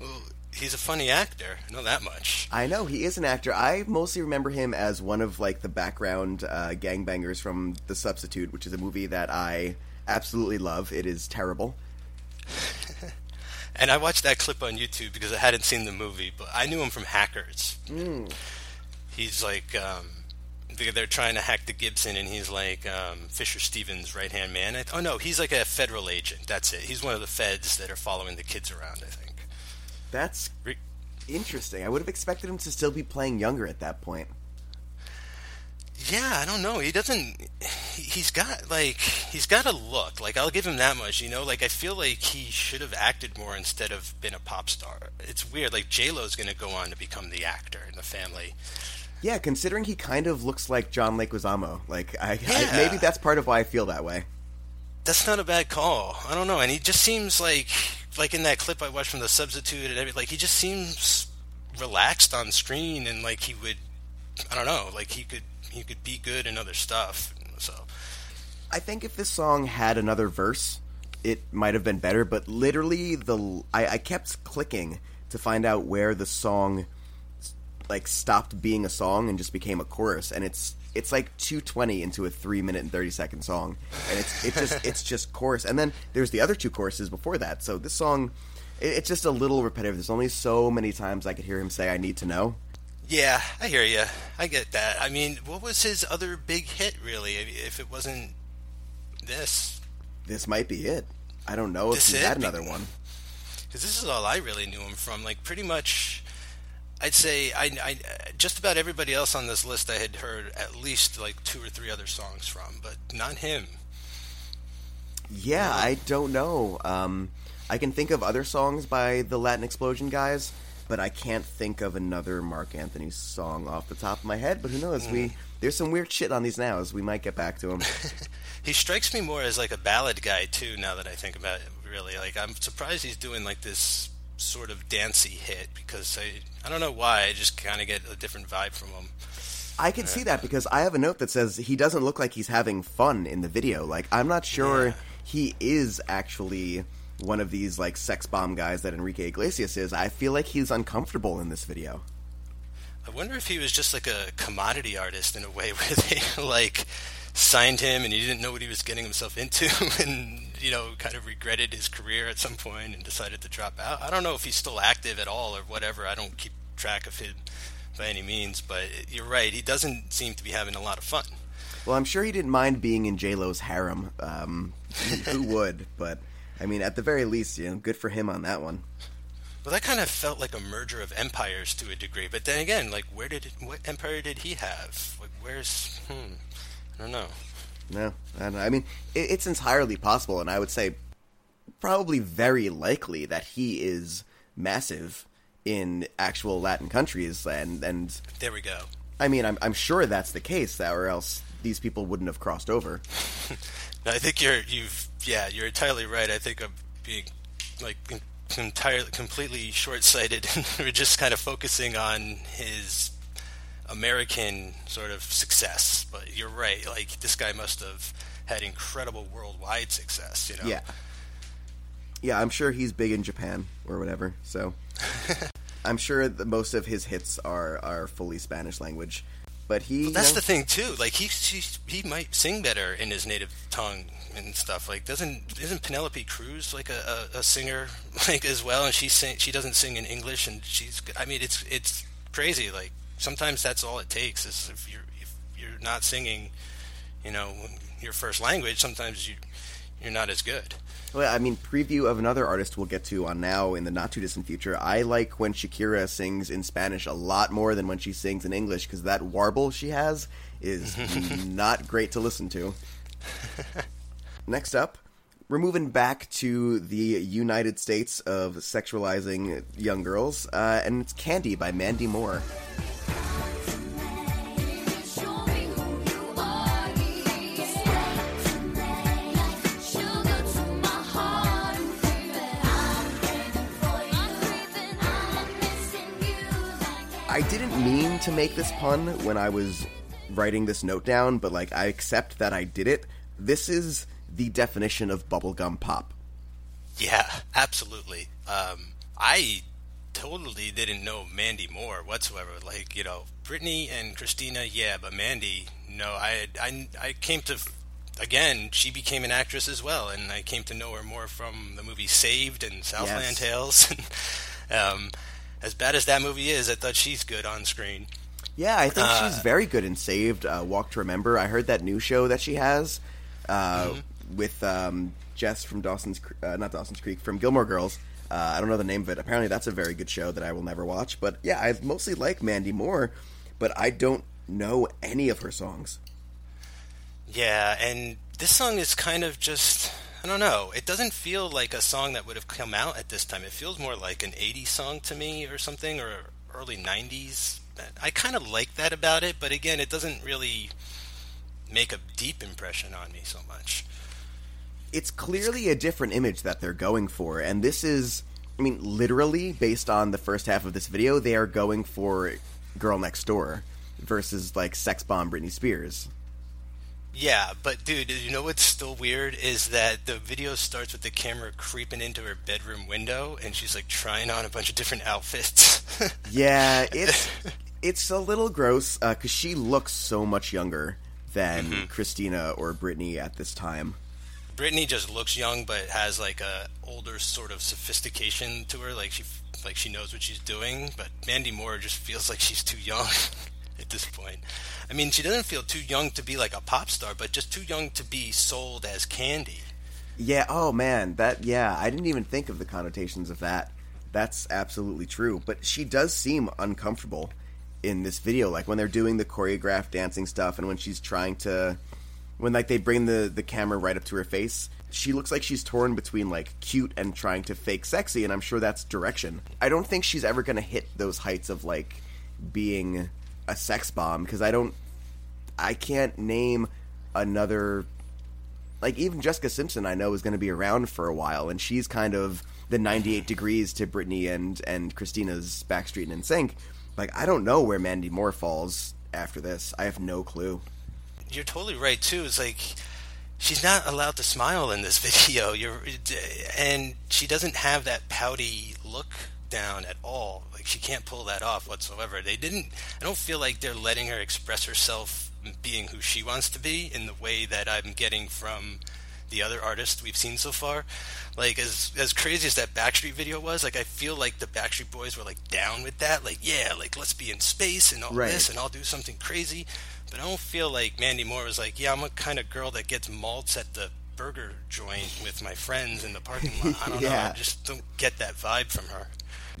well, he's a funny actor. I know that much. I know he is an actor. I mostly remember him as one of like the background uh, gangbangers from The Substitute, which is a movie that I absolutely love. It is terrible. And I watched that clip on YouTube because I hadn't seen the movie, but I knew him from Hackers. He's like, um, they're trying to hack the Gibson, and he's like um, Fisher Stevens' right hand man. I, oh no, he's like a federal agent. That's it. He's one of the feds that are following the kids around. I think. That's Re- interesting. I would have expected him to still be playing younger at that point. Yeah, I don't know. He doesn't. he- He's got like he's got a look. Like I'll give him that much. You know, like I feel like he should have acted more instead of been a pop star. It's weird. Like J Lo's going to go on to become the actor in the family. Yeah, considering he kind of looks like John Leguizamo. Like, I, Yeah. I maybe that's part of why I feel that way. That's not a bad call. I don't know, and he just seems like like in that clip I watched from the substitute and everything. Like he just seems relaxed on screen, and like he would. I don't know. Like he could he could be good in other stuff. So I think if this song had another verse, it might have been better. But literally, the I, I kept clicking to find out where the song like stopped being a song and just became a chorus, and it's it's like two twenty into a three minute and thirty second song, and it's it's just it's just chorus, and then there's the other two choruses before that. So this song, it, it's just a little repetitive. There's only so many times I could hear him say, "I need to know." yeah, I hear you. I get that. I mean, what was his other big hit really? If it wasn't this, This might be it. I don't know if he had another one. because this is all I really knew him from. Like pretty much, I'd say I, I just about everybody else on this list I had heard at least like two or three other songs from, but not him. Yeah, I don't know. Um, I can think of other songs by the Latin Explosion guys. but I can't think of another Marc Anthony song off the top of my head. But who knows? We there's some weird shit on these now, as we might get back to him. He strikes me more as like a ballad guy too. Now that I think about it, really, like I'm surprised he's doing like this sort of dancey hit because I I don't know why I just kind of get a different vibe from him. I can see uh, that because I have a note that says he doesn't look like he's having fun in the video. Like I'm not sure Yeah. he is actually one of these like sex bomb guys that Enrique Iglesias is. I feel like he's uncomfortable in this video. I wonder if he was just like a commodity artist in a way where they like signed him and he didn't know what he was getting himself into and you know kind of regretted his career at some point and decided to drop out. I don't know if he's still active at all or whatever. I don't keep track of him by any means, but you're right. He doesn't seem to be having a lot of fun. Well, I'm sure he didn't mind being in J Lo's harem. Um, who would? But I mean, at the very least, you know, good for him on that one. Well, that kind of felt like a merger of empires to a degree. But then again, like, where did what empire did he have? Like, where's hmm, I don't know. No, I, don't know. I mean, it, it's entirely possible, and I would say probably very likely that he is massive in actual Latin countries, and and There we go. I mean, I'm I'm sure that's the case, or else these people wouldn't have crossed over. No, I think you're you've yeah you're entirely right. I think I'm being like entirely completely short sighted. We're just kind of focusing on his American sort of success. But you're right. Like this guy must have had incredible worldwide success. You know. Yeah, yeah, I'm sure he's big in Japan or whatever. So I'm sure that most of his hits are are fully Spanish language. But he, But that's you know, the thing too. Like he, he he might sing better in his native tongue and stuff. Like doesn't isn't Penelope Cruz like a, a, a singer like as well? And she sing she doesn't sing in English and she's I mean it's it's crazy. Like sometimes that's all it takes is if you're if you're not singing, you know, your first language. Sometimes you you're not as good. Well, I mean, preview of another artist we'll get to on now in the not too distant future. I like when Shakira sings in Spanish a lot more than when she sings in English because that warble she has is not great to listen to. Next up, we're moving back to the United States of sexualizing young girls, uh, and it's Candy by Mandy Moore. I didn't mean to make this pun when I was writing this note down, but like I accept that I did it. This is the definition of bubblegum pop. Yeah, absolutely. Um, I totally didn't know Mandy Moore whatsoever. Like, you know, Britney and Christina, yeah, but Mandy, no. I, I, I came to, again, she became an actress as well, and I came to know her more from the movie Saved and Southland Yes. Tales. um, as bad as that movie is, I thought she's good on screen. Yeah, I think Uh, she's very good in Saved, uh, Walk to Remember. I heard that new show that she has uh, Mm-hmm. with um, Jess from Dawson's, uh, not Dawson's Creek, from Gilmore Girls. Uh, I don't know the name of it. Apparently, that's a very good show that I will never watch. But yeah, I mostly like Mandy Moore, but I don't know any of her songs. Yeah, and this song is kind of just I don't know. It doesn't feel like a song that would have come out at this time. It feels more like an 80s song to me or something or early 90s. I kind of like that about it, but again, it doesn't really make a deep impression on me so much. it's clearly a different image that they're going for and this is i mean literally based on the first half of this video they are going for girl next door versus like sex bomb britney spears Yeah, but dude, you know what's still weird is that the video starts with the camera creeping into her bedroom window and she's like trying on a bunch of different outfits. yeah it's it's a little gross uh, because she looks so much younger than mm-hmm. christina or Britney at this time Britney just looks young, but has like a older sort of sophistication to her. Like she, like she knows what she's doing. But Mandy Moore just feels like she's too young at this point. I mean, she doesn't feel too young to be like a pop star, but just too young to be sold as candy. yeah oh man that yeah i didn't even think of the connotations of that that's absolutely true but she does seem uncomfortable in this video like when they're doing the choreographed dancing stuff and when she's trying to when like they bring the the camera right up to her face. She looks like she's torn between like cute and trying to fake sexy, and I'm sure that's direction. I don't think she's ever gonna hit those heights of like being a sex bomb because I don't, I can't name another like even Jessica Simpson I know is going to be around for a while, and she's kind of the 98 degrees to Britney and and Christina's Backstreet and NSYNC. Like I don't know where Mandy Moore falls after this. I have no clue. You're totally right too. It's like she's not allowed to smile in this video. You're and she doesn't have that pouty look down at all. Like she can't pull that off whatsoever. They didn't. I don't feel like they're letting her express herself being who she wants to be in the way that I'm getting from the other artists we've seen so far. Like as as crazy as that Backstreet video was, like I feel like the Backstreet Boys were like down with that. Like yeah, like let's be in space and all Right. this and I'll do something crazy. But I don't feel like Mandy Moore was like, yeah, I'm a kind of girl that gets malts at the burger joint with my friends in the parking lot. I don't know. Yeah. I just don't get that vibe from her.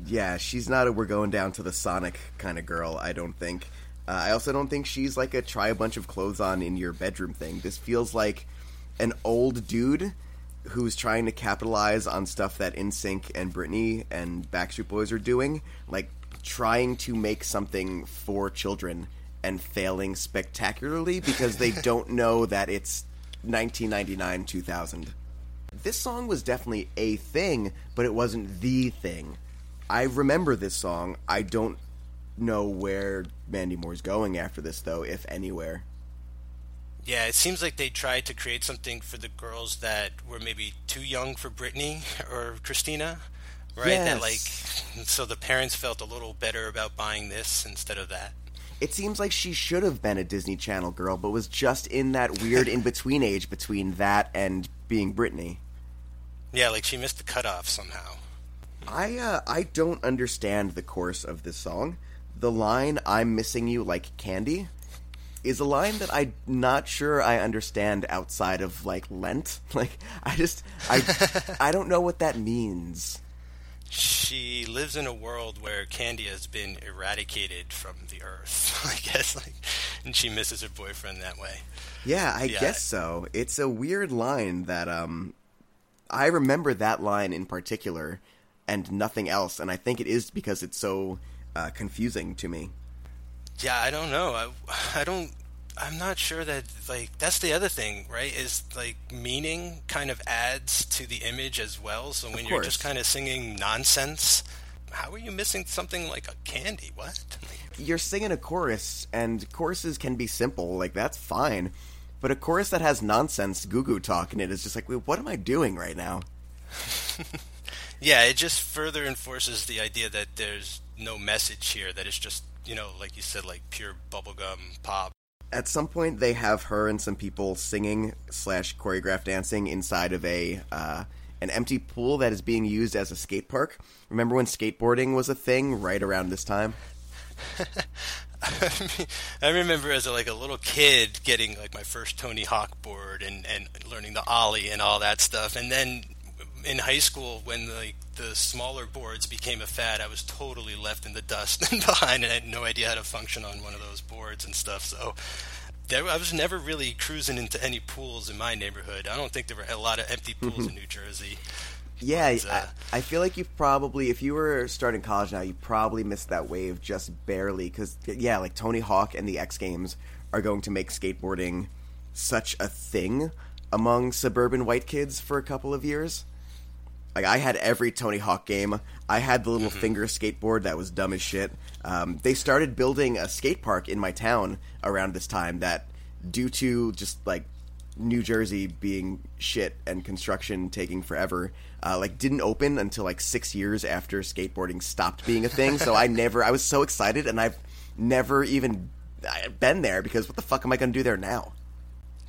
Yeah, she's not a we're going down to the Sonic kind of girl. I don't think. Uh, I also don't think she's like a try a bunch of clothes on in your bedroom thing. This feels like an old dude who's trying to capitalize on stuff that NSYNC and Britney and Backstreet Boys are doing, like trying to make something for children and failing spectacularly because they don't know that it's 1999 2000. This song was definitely a thing, but it wasn't the thing. I remember this song. I don't know where Mandy Moore's going after this, though, if anywhere. Yeah, it seems like they tried to create something for the girls that were maybe too young for Britney or Christina, right? That like, so the parents felt a little better about buying this instead of that. It seems like she should have been a Disney Channel girl, but was just in that weird in between age between that and being Britney. Yeah, like she missed the cutoff somehow. I uh, I don't understand the course of this song. The line "I'm missing you like candy" is a line that I'm not sure I understand outside of like Lent. Like I just I I don't know what that means. She lives in a world where candy has been eradicated from the earth, I guess, like, and she misses her boyfriend that way. Yeah, I Yeah. guess so. It's a weird line that um I remember that line in particular and nothing else, and I think it is because it's so uh, confusing to me. Yeah, I don't know. I, I don't. I'm not sure that like that's the other thing, right? Is like meaning kind of adds to the image as well. So when you're just kind of singing nonsense, how are you missing something like a candy? What? You're singing a chorus, and choruses can be simple, like that's fine. But a chorus that has nonsense goo goo talk in it is just like, wait, what am I doing right now? Yeah, it just further enforces the idea that there's no message here. That it's just you know, like you said, like pure bubblegum pop. At some point, they have her and some people singing slash choreographed dancing inside of a uh, an empty pool that is being used as a skate park. Remember when skateboarding was a thing right around this time? I remember as a, like a little kid getting like my first Tony Hawk board and and learning the ollie and all that stuff, and then in high school when like the smaller boards became a fad, I was totally left in the dust and behind, and I had no idea how to function on one of those boards and stuff. So. There, I was never really cruising into any pools in my neighborhood. I don't think there were a lot of empty pools in New Jersey. Yeah, But, uh, I, I feel like you probably, if you were starting college now, you probably missed that wave just barely. Because, yeah, like Tony Hawk and the X Games are going to make skateboarding such a thing among suburban white kids for a couple of years. Like, I had every Tony Hawk game. I had the little finger skateboard that was dumb as shit. Um, they started building a skate park in my town around this time that, due to just like New Jersey being shit and construction taking forever, uh, like didn't open until like six years after skateboarding stopped being a thing. so I never, I was so excited, and I've never even been there because what the fuck am I going to do there now?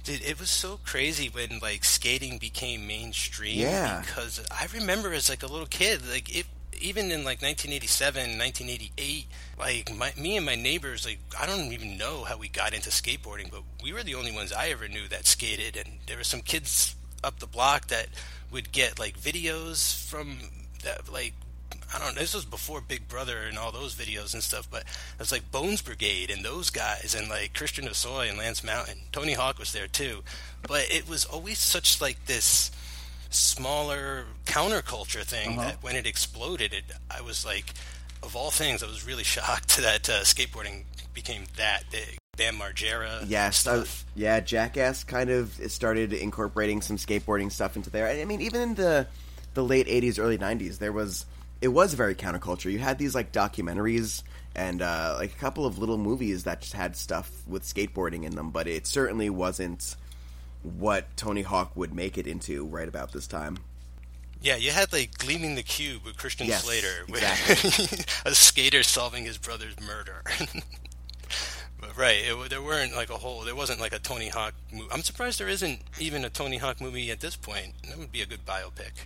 Dude, it was so crazy when like skating became mainstream. Yeah. Because I remember as like a little kid, like it, even in like 1987, 1988, like my, me and my neighbors, like I don't even know how we got into skateboarding, but we were the only ones I ever knew that skated, and there were some kids up the block that would get like videos from that, like I don't know. This was before Big Brother and all those videos and stuff, but it was like Bones Brigade and those guys and like Christian Hosoi and Lance Mountain. Tony Hawk was there too, but it was always such like this smaller counterculture thing Uh-huh. that when it exploded, it I was like, of all things, I was really shocked that uh, skateboarding became that big. Bam Margera, Yes, yeah, Jackass kind of started incorporating some skateboarding stuff into there. I mean, even in the the late '80s, early '90s, there was it was very counterculture. You had these like documentaries and uh, like a couple of little movies that just had stuff with skateboarding in them, but it certainly wasn't what Tony Hawk would make it into right about this time. Yeah, you had like Gleaming the Cube with Christian Yes, Slater, exactly. a skater solving his brother's murder. but right, it, there weren't like a whole. There wasn't like a Tony Hawk. movie. I'm surprised there isn't even a Tony Hawk movie at this point. That would be a good biopic.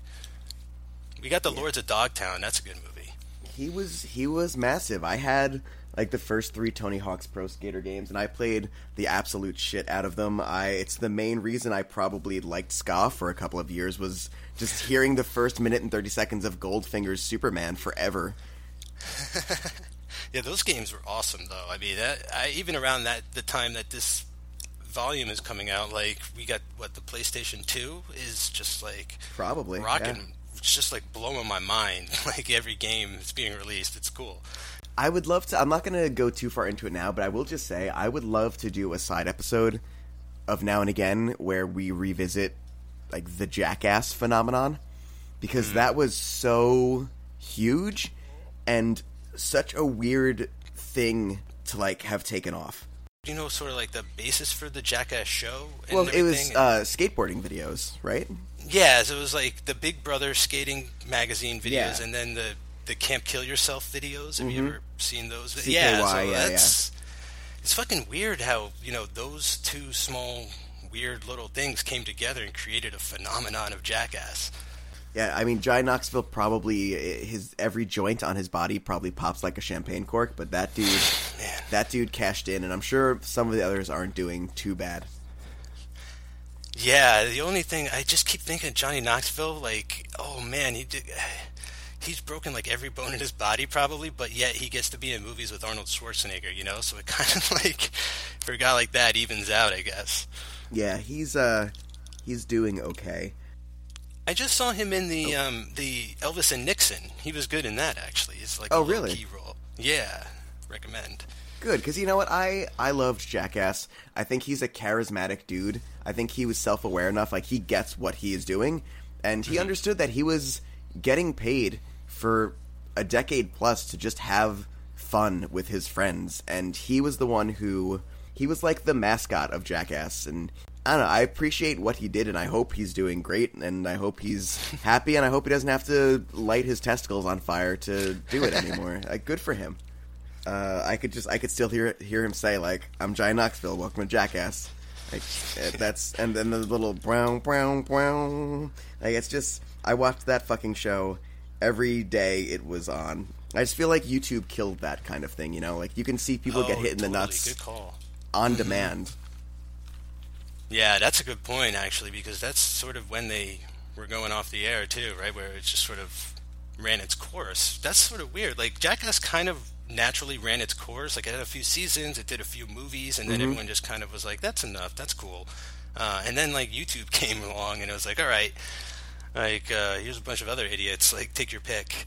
We got the Lords of Dogtown. That's a good movie. He was he was massive. I had like the first three Tony Hawk's Pro Skater games, and I played the absolute shit out of them. I it's the main reason I probably liked ska for a couple of years was just hearing the first minute and thirty seconds of Goldfinger's Superman forever. Yeah, those games were awesome though. I mean, that I even around that the time that this volume is coming out, like we got what the PlayStation Two is just like Probably, rocking. yeah. It's just like blowing my mind. Like every game that's being released, it's cool. I would love to. I'm not going to go too far into it now, but I will just say I would love to do a side episode of now and again where we revisit like the jackass phenomenon because that was so huge and such a weird thing to like have taken off. Do you know, sort of like the basis for the Jackass show. And Well, it was uh, skateboarding videos, right? Yeah, so it was like the Big Brother skating magazine videos, Yeah. and then the the Camp Kill Yourself videos. Have you mm-hmm. ever seen those? CKY, yeah, so yeah, yeah. it's fucking weird how you know those two small weird little things came together and created a phenomenon of Jackass. Yeah, I mean, Johnny Knoxville probably eh, his every joint on his body probably pops like a champagne cork, but that dude, Man. that dude cashed in, and I'm sure some of the others aren't doing too bad. Yeah, the only thing I just keep thinking of Johnny Knoxville, like, oh man, he did. He's broken like every bone in his body, probably, but yet he gets to be in movies with Arnold Schwarzenegger, you know. So it kind of like for a guy like that evens out, I guess. Yeah, he's uh, he's doing okay. I just saw him in Oh. the um the Elvis and Nixon. He was good in that actually. It's like Oh, a really? key role. Yeah, recommend. Good, because you know what? I I loved Jackass. I think he's a charismatic dude. I think he was self aware enough, like he gets what he is doing, and he mm-hmm. understood that he was getting paid for a decade plus to just have fun with his friends, and he was the one who he was like the mascot of Jackass, and. I don't know. I appreciate what he did, and I hope he's doing great, and I hope he's happy, and I hope he doesn't have to light his testicles on fire to do it anymore. like, good for him uh, I could just I could still hear hear him say like I'm Johnny Knoxville, welcome to Jackass. Like uh, that's and then the little brown brown brown. Like it's just I watched that fucking show every day it was on. I just feel like YouTube killed that kind of thing, you know. Like you can see people get Oh, hit in the totally. nuts Good call. on demand. Yeah, that's a good point actually, because that's sort of when they were going off the air too, right? Where it just sort of ran its course. That's sort of weird. Like Jackass kind of naturally ran its course. Like it had a few seasons, it did a few movies, and then everyone just kind of was like, "That's enough. That's cool." Uh, and then like YouTube came along, and it was like, "All right, like uh, here's a bunch of other idiots. Like take your pick."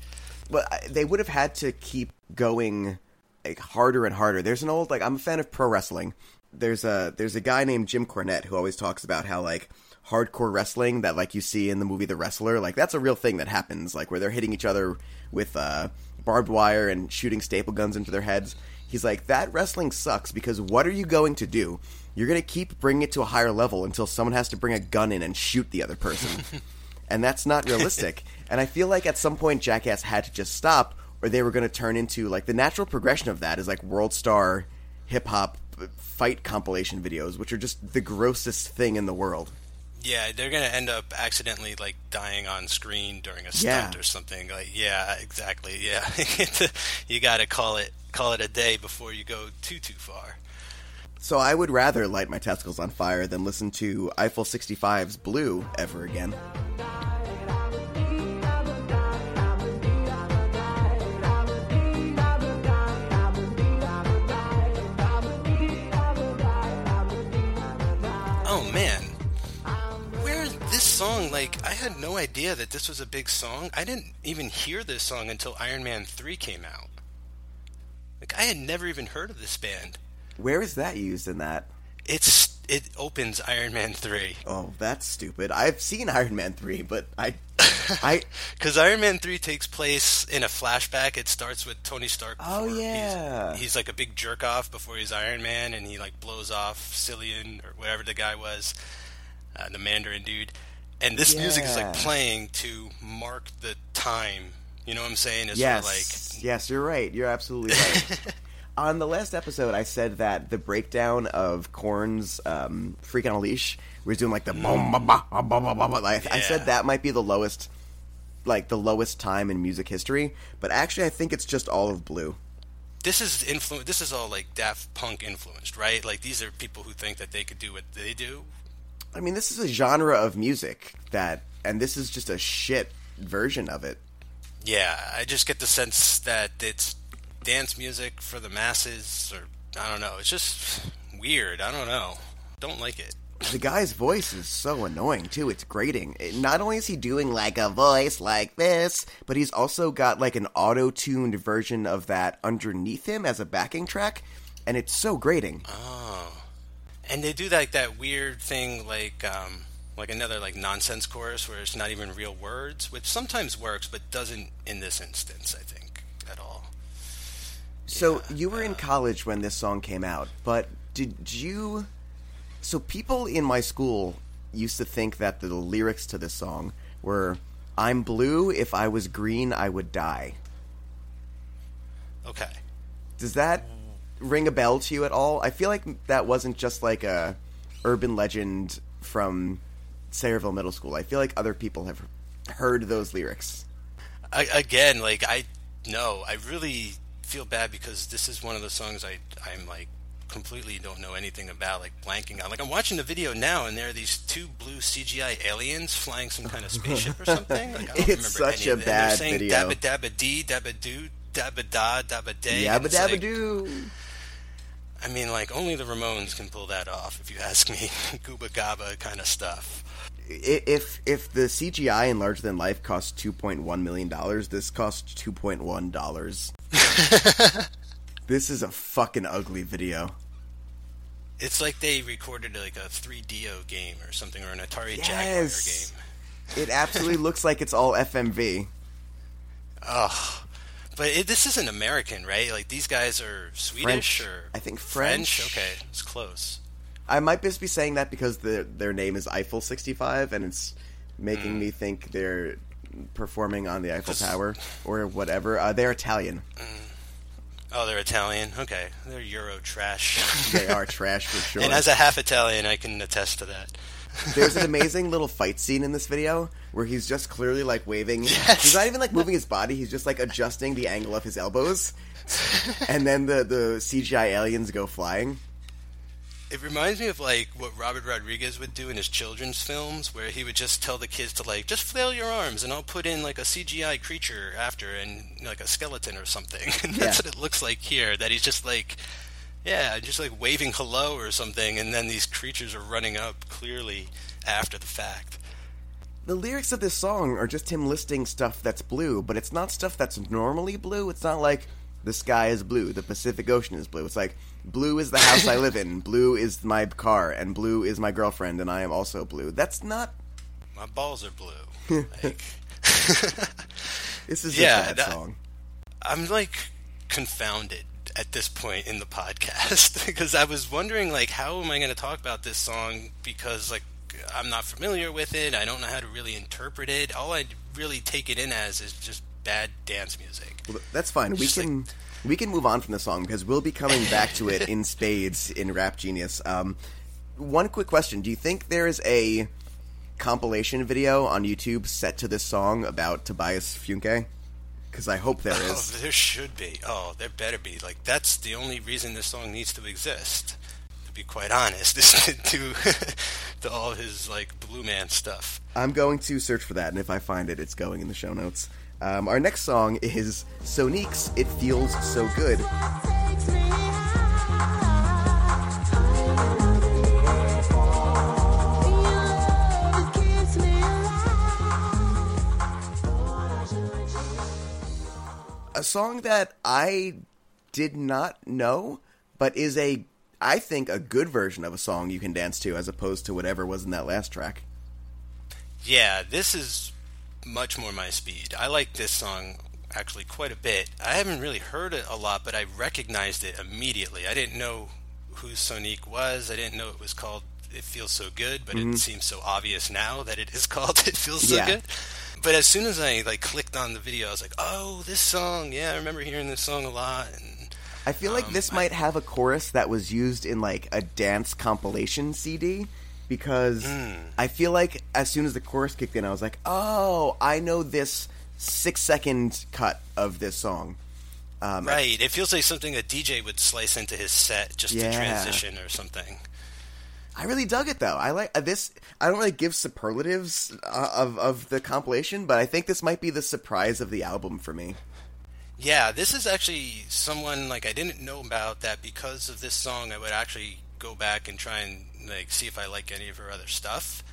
But they would have had to keep going like harder and harder. There's an old like I'm a fan of pro wrestling. There's a there's a guy named Jim Cornette who always talks about how like hardcore wrestling that like you see in the movie The Wrestler, like that's a real thing that happens, like where they're hitting each other with uh, barbed wire and shooting staple guns into their heads. He's like that wrestling sucks because what are you going to do? You're going to keep bringing it to a higher level until someone has to bring a gun in and shoot the other person. and that's not realistic. and I feel like at some point Jackass had to just stop, or they were going to turn into like the natural progression of that is like World Star hip hop fight compilation videos, which are just the grossest thing in the world. Yeah, they're gonna end up accidentally like dying on screen during a Yeah. stunt or something. Like, yeah, exactly. Yeah, you got to call it call it a day before you go too too far. So I would rather light my testicles on fire than listen to Eiffel 65's Blue ever again. Song, like, I had no idea that this was a big song. I didn't even hear this song until Iron Man 3 came out. Like, I had never even heard of this band. Where is that used in that? It's it opens Iron Man 3. Oh, that's stupid. I've seen Iron Man 3, but I I Because Iron Man 3 takes place in a flashback. It starts with Tony Stark. Oh, yeah. He's, he's like a big jerk off before he's Iron Man, and he like blows off Killian or whatever the guy was, uh, the Mandarin dude. And this music is like playing to mark the time. You know what I'm saying? It's yes. like yes, you're right. You're absolutely right. On the last episode, I said that the breakdown of Korn's um, "Freak on a Leash" was doing like the boom, ba, ba, ba, ba, ba, ba. Like, I said that might be the lowest, like the lowest time in music history. But actually, I think it's just all of Blue. this is influ- This is all like Daft Punk influenced, right? Like these are people who think that they could do what they do. I mean, this is a genre of music that, and this is just a shit version of it. Yeah, I just get the sense that it's dance music for the masses, or I don't know. It's just weird. I don't know. Don't like it. The guy's voice is so annoying too. It's grating. It- not only is he doing like a voice like this, but he's also got like an auto-tuned version of that underneath him as a backing track, and it's so grating. Oh, and they do like that weird thing, like um, like another like nonsense chorus where it's not even real words, which sometimes works, but doesn't in this instance. I think at all. So you were in college when this song came out, but did you? So people in my school used to think that the lyrics to this song were "I'm blue. If I was green, I would die." Okay. Does that ring a bell to you at all? I feel like that wasn't just like a urban legend from Sayreville Middle School. I feel like other people have heard those lyrics. I, again, like I no, I really feel bad because this is one of the songs I I'm like completely don't know anything about, like blanking on. Like I'm watching the video now, and there are these two blue CGI aliens flying some kind of spaceship or something. Like, I don't It's remember such a of it. They're bad saying video. Dabba dabba dee, dabba doo, dabba da, dabba day. Yabba dabba like- doo. I mean, like only the Ramones can pull that off, if you ask me. Gooba gabba kind of stuff. If if the CGI in Larger Than Life cost two point one million dollars, this cost two point one dollars. this is a fucking ugly video. It's like they recorded like a 3DO game or something, or an Atari Yes. Jaguar game. It absolutely looks like it's all FMV. Oh, but it, this isn't American, right? Like these guys are Swedish French. or I think French. Okay, it's close. I might just be saying that because the, their name is Eiffel 65 and it's making me think they're performing on the Eiffel Tower or whatever. Uh, they're Italian. Oh, they're Italian. Okay, they're Euro trash. They are trash for sure. and as a half Italian, I can attest to that. There's an amazing little fight scene in this video where he's just clearly like waving. Yes. He's not even like moving his body. He's just like adjusting the angle of his elbows. and then the, the CGI aliens go flying. It reminds me of like what Robert Rodriguez would do in his children's films, where he would just tell the kids to like just flail your arms, and I'll put in like a CGI creature after, and like a skeleton or something. And that's Yeah. what it looks like here. That he's just like, yeah, just like waving hello or something, and then these creatures are running up clearly after the fact. The lyrics of this song are just him listing stuff that's blue, but it's not stuff that's normally blue. It's not like the sky is blue, the Pacific Ocean is blue. It's like blue is the house I live in, blue is my car, and blue is my girlfriend, and I am also blue. That's not. My balls are blue. like, This is Yeah, a bad that- song. I'm like confounded at this point in the podcast because I was wondering like how am I going to talk about this song because like I'm not familiar with it. I don't know how to really interpret it. All I really take it in as is just bad dance music. Well, that's fine. We Just like- can we can move on from the song because we'll be coming back to it in spades in Rap Genius. Um, one quick question: Do you think there is a compilation video on YouTube set to this song about Tobias Funke? Because I hope there is. Oh, there should be. Oh, there better be. Like that's the only reason this song needs to exist. To be quite honest, is to do to all his like Blue Man stuff. I'm going to search for that, and if I find it, it's going in the show notes. Um, our next song is Sonique's "It Feels So Good." A song that I did not know, but is a I think a good version of a song you can dance to, as opposed to whatever was in that last track. Yeah, this is much more my speed. I like this song actually quite a bit. I haven't really heard it a lot, but I recognized it immediately. I didn't know who Sonique was. I didn't know it was called It Feels So Good, but it mm-hmm. seems so obvious now that it is called It Feels So Yeah. Good. But as soon as I like clicked on the video, I was like, "Oh, this song! Yeah, I remember hearing this song a lot." And I feel like Um, this I- might have a chorus that was used in like a dance compilation CD because Hmm. I feel like as soon as the chorus kicked in, I was like, "Oh, I know this six second cut of this song." Um, right, it feels like something a DJ would slice into his set just Yeah. to transition or something. I really dug it though. I like uh, this. I don't really give superlatives uh, of of the compilation, but I think this might be the surprise of the album for me. Yeah, this is actually someone like I didn't know about that because of this song. I would actually go back and try and like see if I like any of her other stuff.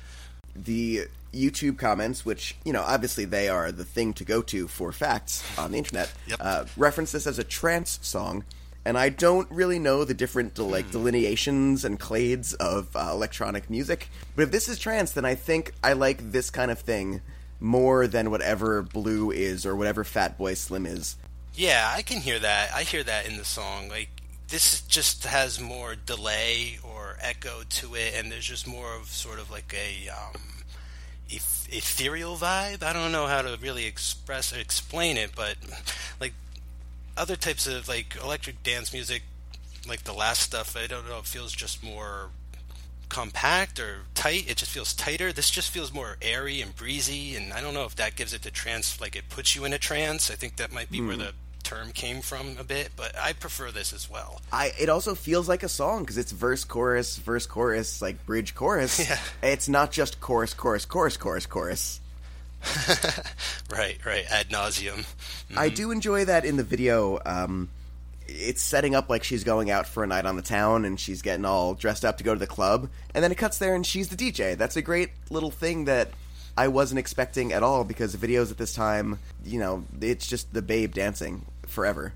The YouTube comments, which you know, obviously they are the thing to go to for facts on the internet, Yep. uh, reference this as a trance song. And I don't really know the different like delineations and clades of uh, electronic music, but if this is trance, then I think I like this kind of thing more than whatever Blue is or whatever Fatboy Slim is. Yeah, I can hear that. I hear that in the song. Like this just has more delay or echo to it, and there's just more of sort of like a um, eth- ethereal vibe. I don't know how to really express or explain it, but like other types of like electric dance music, like the last stuff, I don't know. It feels just more compact or tight. It just feels tighter. This just feels more airy and breezy, and I don't know if that gives it the trance. Like it puts you in a trance. I think that might be where hmm. the term came from a bit, but I prefer this as well. I it also feels like a song because it's verse chorus verse chorus like bridge chorus. Yeah. It's not just chorus chorus chorus chorus chorus. Right, right. Ad nauseum. I do enjoy that in the video. Um, it's setting up like she's going out for a night on the town and she's getting all dressed up to go to the club, and then it cuts there and she's the DJ. That's a great little thing that I wasn't expecting at all because the videos at this time, you know, it's just the babe dancing forever.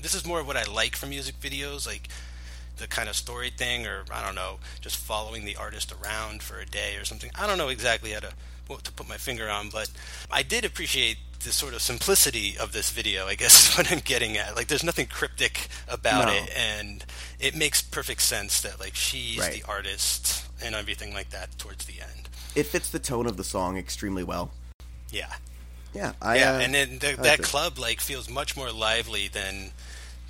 This is more of what I like from music videos, like the kind of story thing, or I don't know, just following the artist around for a day or something. I don't know exactly how to what to put my finger on, but I did appreciate the sort of simplicity of this video. I guess is what I'm getting at. Like, there's nothing cryptic about No. it, and it makes perfect sense that like she's Right. the artist and everything like that towards the end. It fits the tone of the song extremely well. Yeah. Yeah, I, yeah, uh, and then the, that club like feels much more lively than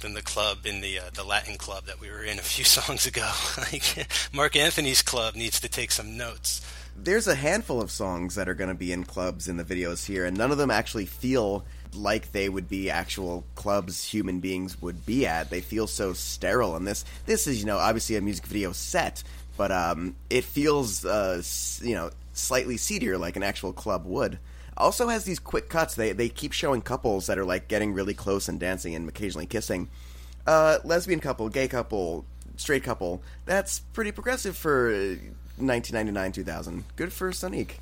than the club in the uh, the Latin club that we were in a few songs ago. like Marc Anthony's club needs to take some notes. there's a handful of songs that are going to be in clubs in the videos here, and none of them actually feel like they would be actual clubs human beings would be at. They feel so sterile, and this this is you know obviously a music video set, but um, it feels uh, you know slightly seedier like an actual club would. Also has these quick cuts. They they keep showing couples that are like getting really close and dancing and occasionally kissing. Uh, lesbian couple, gay couple, straight couple. That's pretty progressive for uh, 1999 2000. Good for Sonique.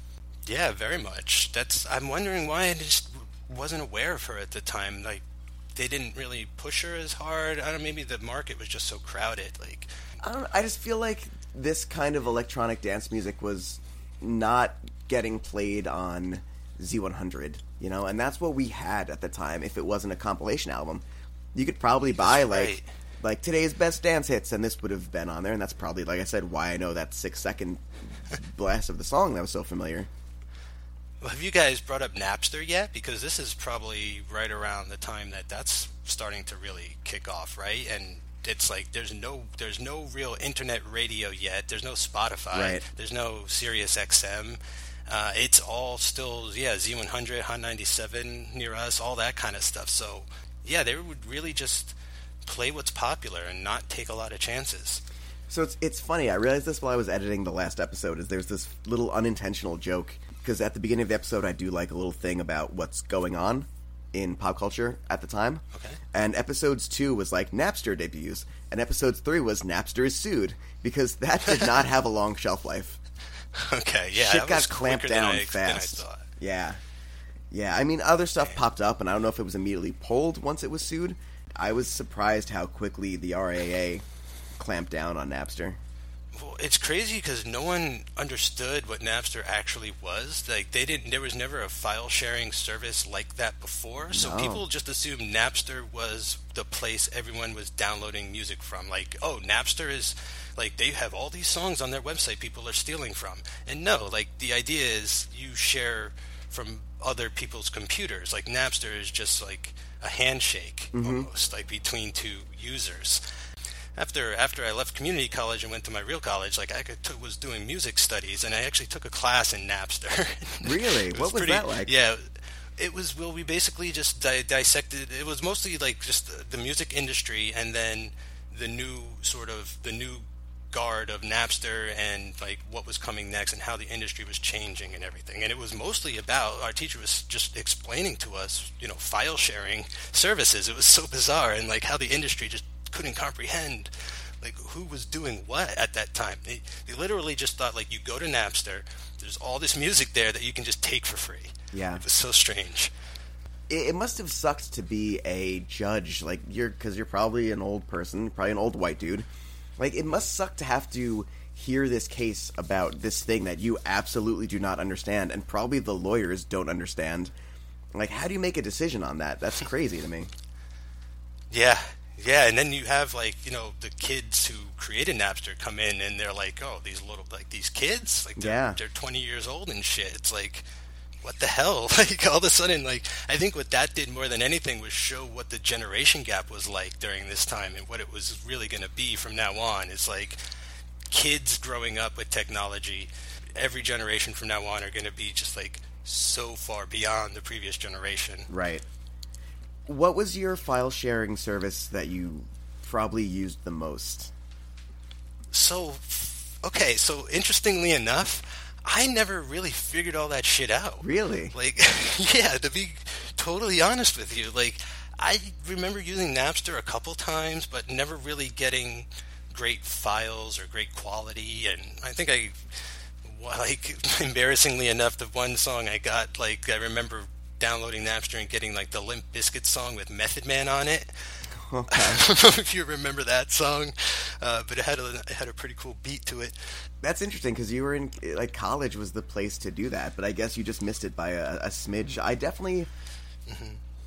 Yeah, very much. That's I'm wondering why I just wasn't aware of her at the time. Like they didn't really push her as hard. I don't. know, Maybe the market was just so crowded. Like I don't. I just feel like this kind of electronic dance music was not getting played on Z100. You know, and that's what we had at the time. If it wasn't a compilation album, you could probably buy like right. like today's best dance hits, and this would have been on there. And that's probably, like I said, why I know that six second blast of the song that was so familiar. Well, have you guys brought up Napster yet? Because this is probably right around the time that that's starting to really kick off, right? And it's like there's no there's no real internet radio yet. There's no Spotify. Right. There's no Sirius XM. Uh, it's all still yeah Z100, Hot 97 near us, all that kind of stuff. So yeah, they would really just play what's popular and not take a lot of chances. So it's it's funny. I realized this while I was editing the last episode. Is there's this little unintentional joke because at the beginning of the episode I do like a little thing about what's going on in pop culture at the time. Okay. And episodes two was like Napster debuts, and episodes three was Napster is sued because that did not have a long shelf life. Okay, yeah, Shit got clamped down I- fast. Yeah. Yeah, I mean, other stuff popped up, and I don't know if it was immediately pulled once it was sued. I was surprised how quickly the RIAA clamped down on Napster. Well, it's crazy because no one understood what Napster actually was. Like they didn't. There was never a file sharing service like that before. So No. people just assumed Napster was the place everyone was downloading music from. Like, oh, Napster is like they have all these songs on their website people are stealing from. And no, like the idea is you share from other people's computers. Like Napster is just like a handshake mm-hmm. almost, like between two users after after I left community college and went to my real college, like I was doing music studies, and I actually took a class in Napster. Really? It What was pretty- that like? Yeah, it was. Well, we basically just di- dissected. It was mostly like just the, the music industry, and then the new sort of the new guard of Napster and like what was coming next and how the industry was changing and everything. And it was mostly about our teacher was just explaining to us, you know, file sharing services. It was so bizarre and like how the industry just couldn't comprehend like who was doing what at that time. They, they literally just thought like you go to Napster, there's all this music there that you can just take for free. Yeah. It was so strange. It, it must have sucked to be a judge, like you're, because you're probably an old person, probably an old white dude. Like it must suck to have to hear this case about this thing that you absolutely do not understand, and probably the lawyers don't understand. Like, how do you make a decision on that? That's crazy to me. Yeah, yeah, and then you have like you know the kids who created Napster come in and they're like, oh, these little like these kids, like they're, Yeah. they're twenty years old and shit. It's like, what the hell? Like all of a sudden, like I think what that did more than anything was show what the generation gap was like during this time and what it was really going to be from now on. It's like kids growing up with technology. Every generation from now on are going to be just like so far beyond the previous generation. Right. What was your file sharing service that you probably used the most? So, okay, so interestingly enough, I never really figured all that shit out. Really? Like, yeah, to be totally honest with you, like, I remember using Napster a couple times, but never really getting great files or great quality. And I think I, like, embarrassingly enough, the one song I got, like, I remember downloading Napster and getting, like, the Limp Bizkit song with Method Man on it. I don't know if you remember that song, uh, but it had a it had a pretty cool beat to it. That's interesting because you were in like college was the place to do that, but I guess you just missed it by a, a smidge. I definitely,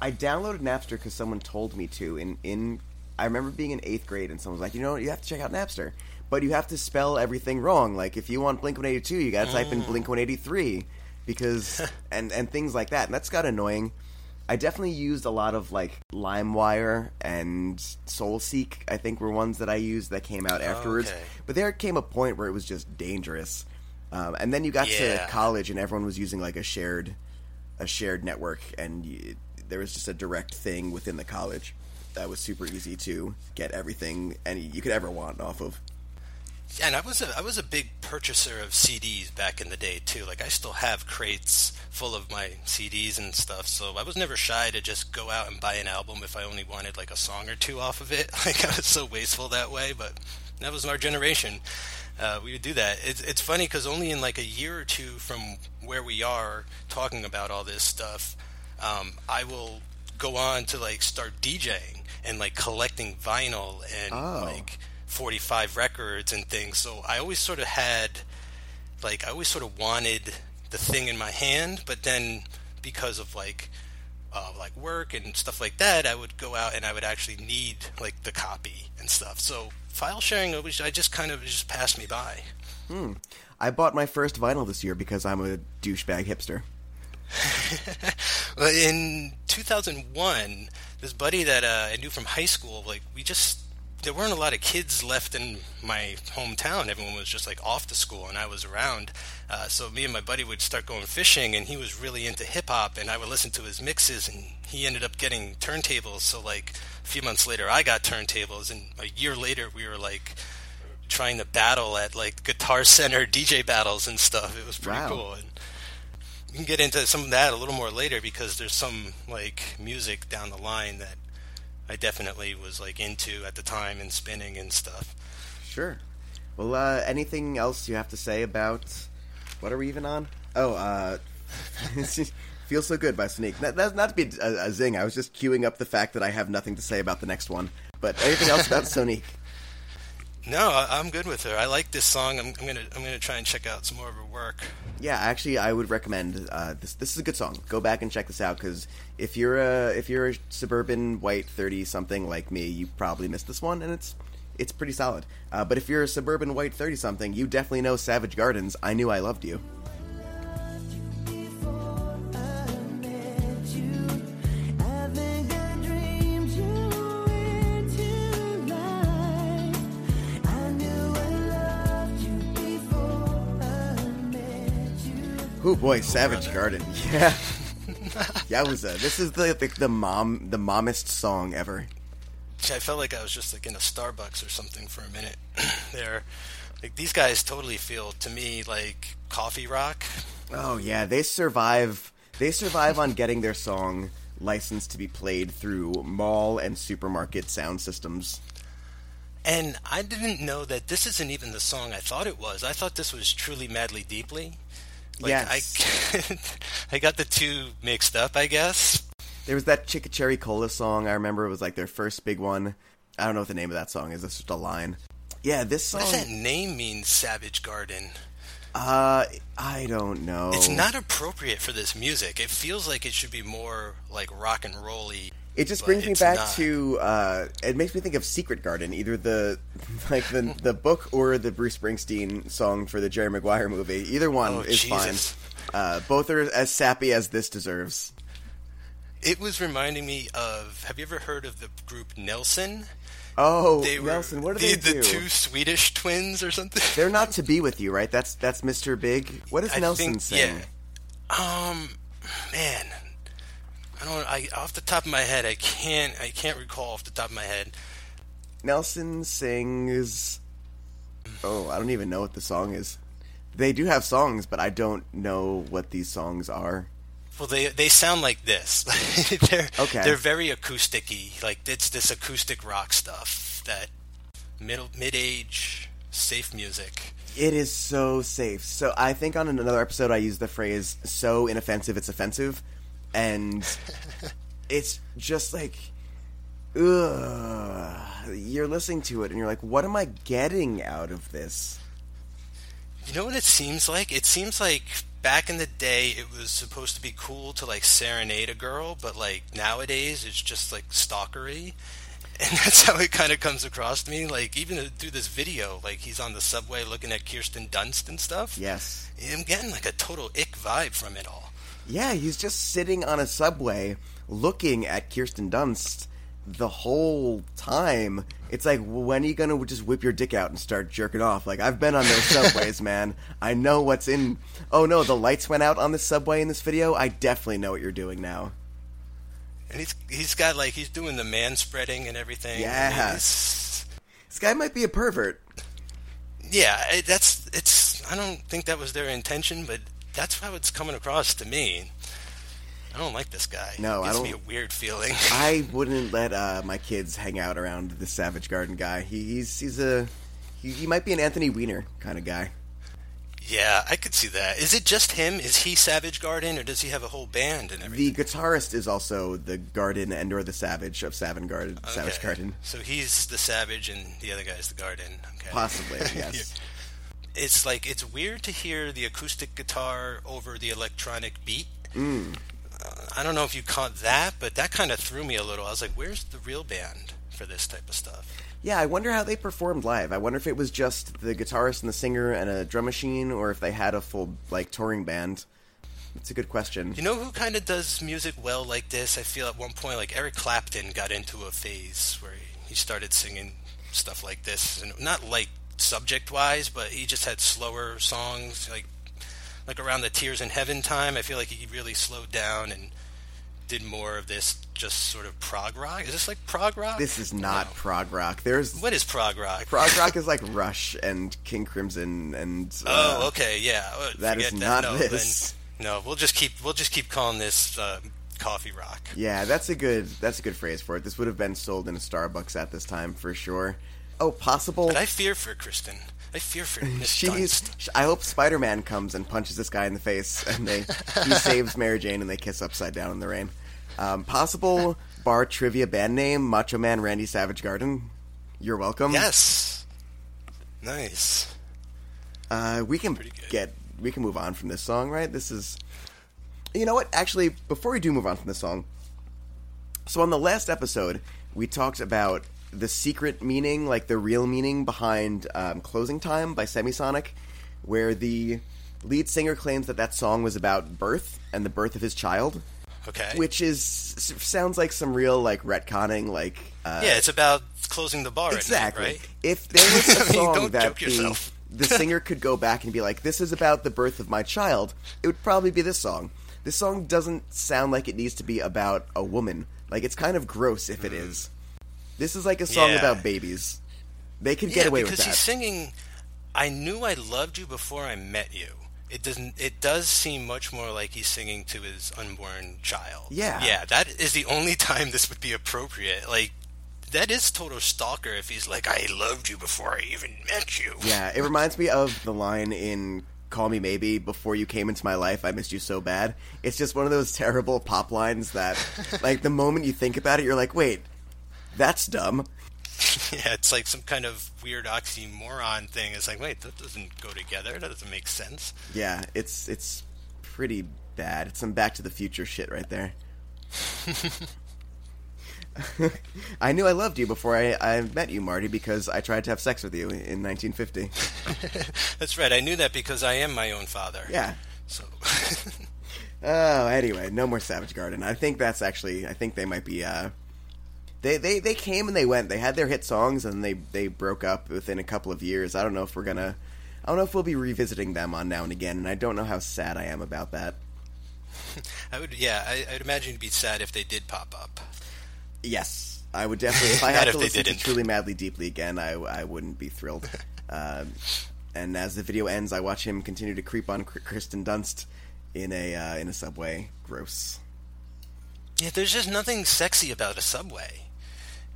I downloaded Napster because someone told me to. In in, I remember being in eighth grade and someone was like, you know, you have to check out Napster, but you have to spell everything wrong. Like if you want Blink One Eighty Two, you got to type in Blink One Eighty Three, because and and things like that. And that's got annoying. I definitely used a lot of like LimeWire and SoulSeek. I think were ones that I used that came out afterwards. Okay. But there came a point where it was just dangerous. Um, and then you got Yeah. to college, and everyone was using like a shared, a shared network, and you, there was just a direct thing within the college that was super easy to get everything any you could ever want off of. And I was a I was a big purchaser of CDs back in the day too. Like I still have crates full of my CDs and stuff. So I was never shy to just go out and buy an album if I only wanted like a song or two off of it. Like I was so wasteful that way, but that was our generation. Uh, we would do that. It's it's funny because only in like a year or two from where we are talking about all this stuff, um, I will go on to like start DJing and like collecting vinyl and Oh. like 45 records and things. So I always sort of had, like, I always sort of wanted the thing in my hand, but then because of like, uh, like work and stuff like that, I would go out and I would actually need like the copy and stuff. So file sharing, always, I just kind of just passed me by. Hmm. I bought my first vinyl this year because I'm a douchebag hipster. In 2001, this buddy that uh, I knew from high school, like we just there weren't a lot of kids left in my hometown. Everyone was just like off to school, and I was around. Uh, so me and my buddy would start going fishing, and he was really into hip hop, and I would listen to his mixes, and he ended up getting turntables. So like a few months later, I got turntables, and a year later, we were like trying to battle at like Guitar Center DJ battles and stuff. It was pretty Wow. cool. And, we can get into some of that a little more later because there's some like music down the line that I definitely was like into at the time and spinning and stuff. Sure. Well, uh, anything else you have to say about what are we even on? Oh, uh, Feels so good by Sonique. That, that's not to be a, a zing. I was just queuing up the fact that I have nothing to say about the next one. But anything else about Sonique? No, I'm good with her. I like this song. I'm, I'm gonna I'm gonna try and check out some more of her work. Yeah, actually, I would recommend uh, this. This is a good song. Go back and check this out because if you're a if you're a suburban white thirty something like me, you probably missed this one, and it's it's pretty solid. Uh, but if you're a suburban white thirty something, you definitely know Savage Gardens. I knew I loved you. Oh boy, Savage brother. Garden. Yeah. Yowza. Uh, this is the, the the mom the mommest song ever. I felt like I was just like in a Starbucks or something for a minute there. Like these guys totally feel to me like coffee rock. Oh yeah, they survive. They survive on getting their song licensed to be played through mall and supermarket sound systems. And I didn't know that this isn't even the song I thought it was. I thought this was truly madly deeply. Like Yes. I I got the two mixed up, I guess. There was that Chicka Cherry Cola song. I remember it was like their first big one. I don't know what the name of that song is. It's just a line. Yeah, this song. What does that name mean, Savage Garden? Uh, I don't know. It's not appropriate for this music. It feels like it should be more like rock and rolly. It just brings me back not. to. Uh, it makes me think of Secret Garden, either the like the the book or the Bruce Springsteen song for the Jerry Maguire movie. Either one Oh, is Jesus. fine. Uh, both are as sappy as this deserves. It was reminding me of. Have you ever heard of the group Nelson? Oh, They were Nelson, what do the, they the do? two Swedish twins or something. They're not to be with you, right? That's that's Mr. Big. What does I Nelson think- sing? yeah. Um, man, I don't. I off the top of my head, I can't. I can't recall off the top of my head. Nelson sings. Oh, I don't even know what the song is. They do have songs, but I don't know what these songs are. Well, they they sound like this. they're Okay. they're very acousticy. Like it's this acoustic rock stuff that middle mid age safe music. It is so safe. So I think on another episode I used the phrase "so inoffensive it's offensive," and it's just like, ugh. You're listening to it and you're like, "What am I getting out of this?" You know what it seems like? It seems like back in the day it was supposed to be cool to like serenade a girl, but like nowadays it's just like stalkery. And that's how it kind of comes across to me. Like even through this video, like he's on the subway looking at Kirsten Dunst and stuff. Yes. I'm getting like a total ick vibe from it all. Yeah, he's just sitting on a subway looking at Kirsten Dunst the whole time. It's like, when are you gonna just whip your dick out and start jerking off? Like, I've been on those subways, man. I know what's in. Oh no, the lights went out on the subway in this video. I definitely know what you're doing now. And he's he's got like he's doing the man spreading and everything. Yeah. This guy might be a pervert. yeah. It, that's it's. I don't think that was their intention, but that's how it's coming across to me. I don't like this guy. No, it I gives me don't- a weird feeling. I wouldn't let uh, my kids hang out around the Savage Garden guy. He, he's he's a he, he might be an Anthony Weiner kind of guy. yeah, I could see that. Is it just him? Is he Savage Garden, or does he have a whole band and everything? The guitarist is also the Garden and or the Savage of Savage Garden. Savage Okay. Garden, So he's the Savage, and the other guy's the Garden. Okay. possibly. Yes. It's like it's weird to hear the acoustic guitar over the electronic beat. Mm. Uh, I don't know if you caught that, but that kind of threw me a little. I was like, "Where's the real band for this type of stuff?" Yeah, I wonder how they performed live. I wonder if it was just the guitarist and the singer and a drum machine, or if they had a full like touring band. It's a good question. You know who kind of does music well like this? I feel at one point like Eric Clapton got into a phase where he, he started singing stuff like this, and not like subject wise, but he just had slower songs like like around the Tears in Heaven time. I feel like he really slowed down and did more of this just sort of prog rock. Is this like prog rock? This is not No. prog rock. There's What is prog rock? prog rock is like Rush and King Crimson and uh, Oh, okay, yeah. Uh, that is forget not no, this. Then, no, we'll just keep we'll just keep calling this uh, coffee rock. Yeah, that's a good that's a good phrase for it. This would have been sold in a Starbucks at this time for sure. Oh, possible. But I fear for Kristen. I fear for Miss She's. Dunst. I hope Spider Man comes and punches this guy in the face, and they he saves Mary Jane, and they kiss upside down in the rain. Um, possible bar trivia band name: Macho Man Randy Savage Garden. You're welcome. Yes. Nice. Uh, we can get we can move on from this song, right? This is, you know what? Actually, before we do move on from this song, so on the last episode we talked about the secret meaning, like the real meaning behind um, "Closing Time" by Semisonic, where the lead singer claims that that song was about birth and the birth of his child, Okay. which is sounds like some real like retconning, like uh, yeah, it's about closing the bar. Exactly. Night, right? If there was a I mean, song that the, the singer could go back and be like, "This is about the birth of my child," it would probably be this song. This song doesn't sound like it needs to be about a woman. Like it's kind of gross if it is. This is like a song. Yeah. about babies. They can get yeah, away with that. Because he's singing. I knew I loved you before I met you. It doesn't. It does seem much more like he's singing to his unborn child. Yeah. yeah. That is the only time this would be appropriate. Like, that is total stalker if he's like, "I loved you before I even met you." yeah, it reminds me of the line in Call Me Maybe, before you came into my life, I missed you so bad. It's just one of those terrible pop lines that, like, the moment you think about it, you're like, wait, that's dumb. Yeah, it's like some kind of weird oxymoron thing. It's like, wait, that doesn't go together. That doesn't make sense. Yeah, it's it's pretty bad. It's some Back to the Future shit right there. I knew I loved you before I, I met you, Marty, because I tried to have sex with you in 1950. That's right. I knew that because I am my own father. Yeah. So, Oh, anyway, no more Savage Garden. I think that's actually. I think they might be. Uh, they they they came and they went. They had their hit songs and they they broke up within a couple of years. I don't know if we're gonna. I don't know if we'll be revisiting them on now and again, and I don't know how sad I am about that. I would, yeah, I, I'd imagine it'd be sad if they did pop up. Yes, I would definitely. If I had if to listen to didn't. Truly Madly Deeply again, I, I wouldn't be thrilled. um, and as the video ends, I watch him continue to creep on Kristen Dunst in a uh, in a subway. Gross. Yeah, there's just nothing sexy about a subway.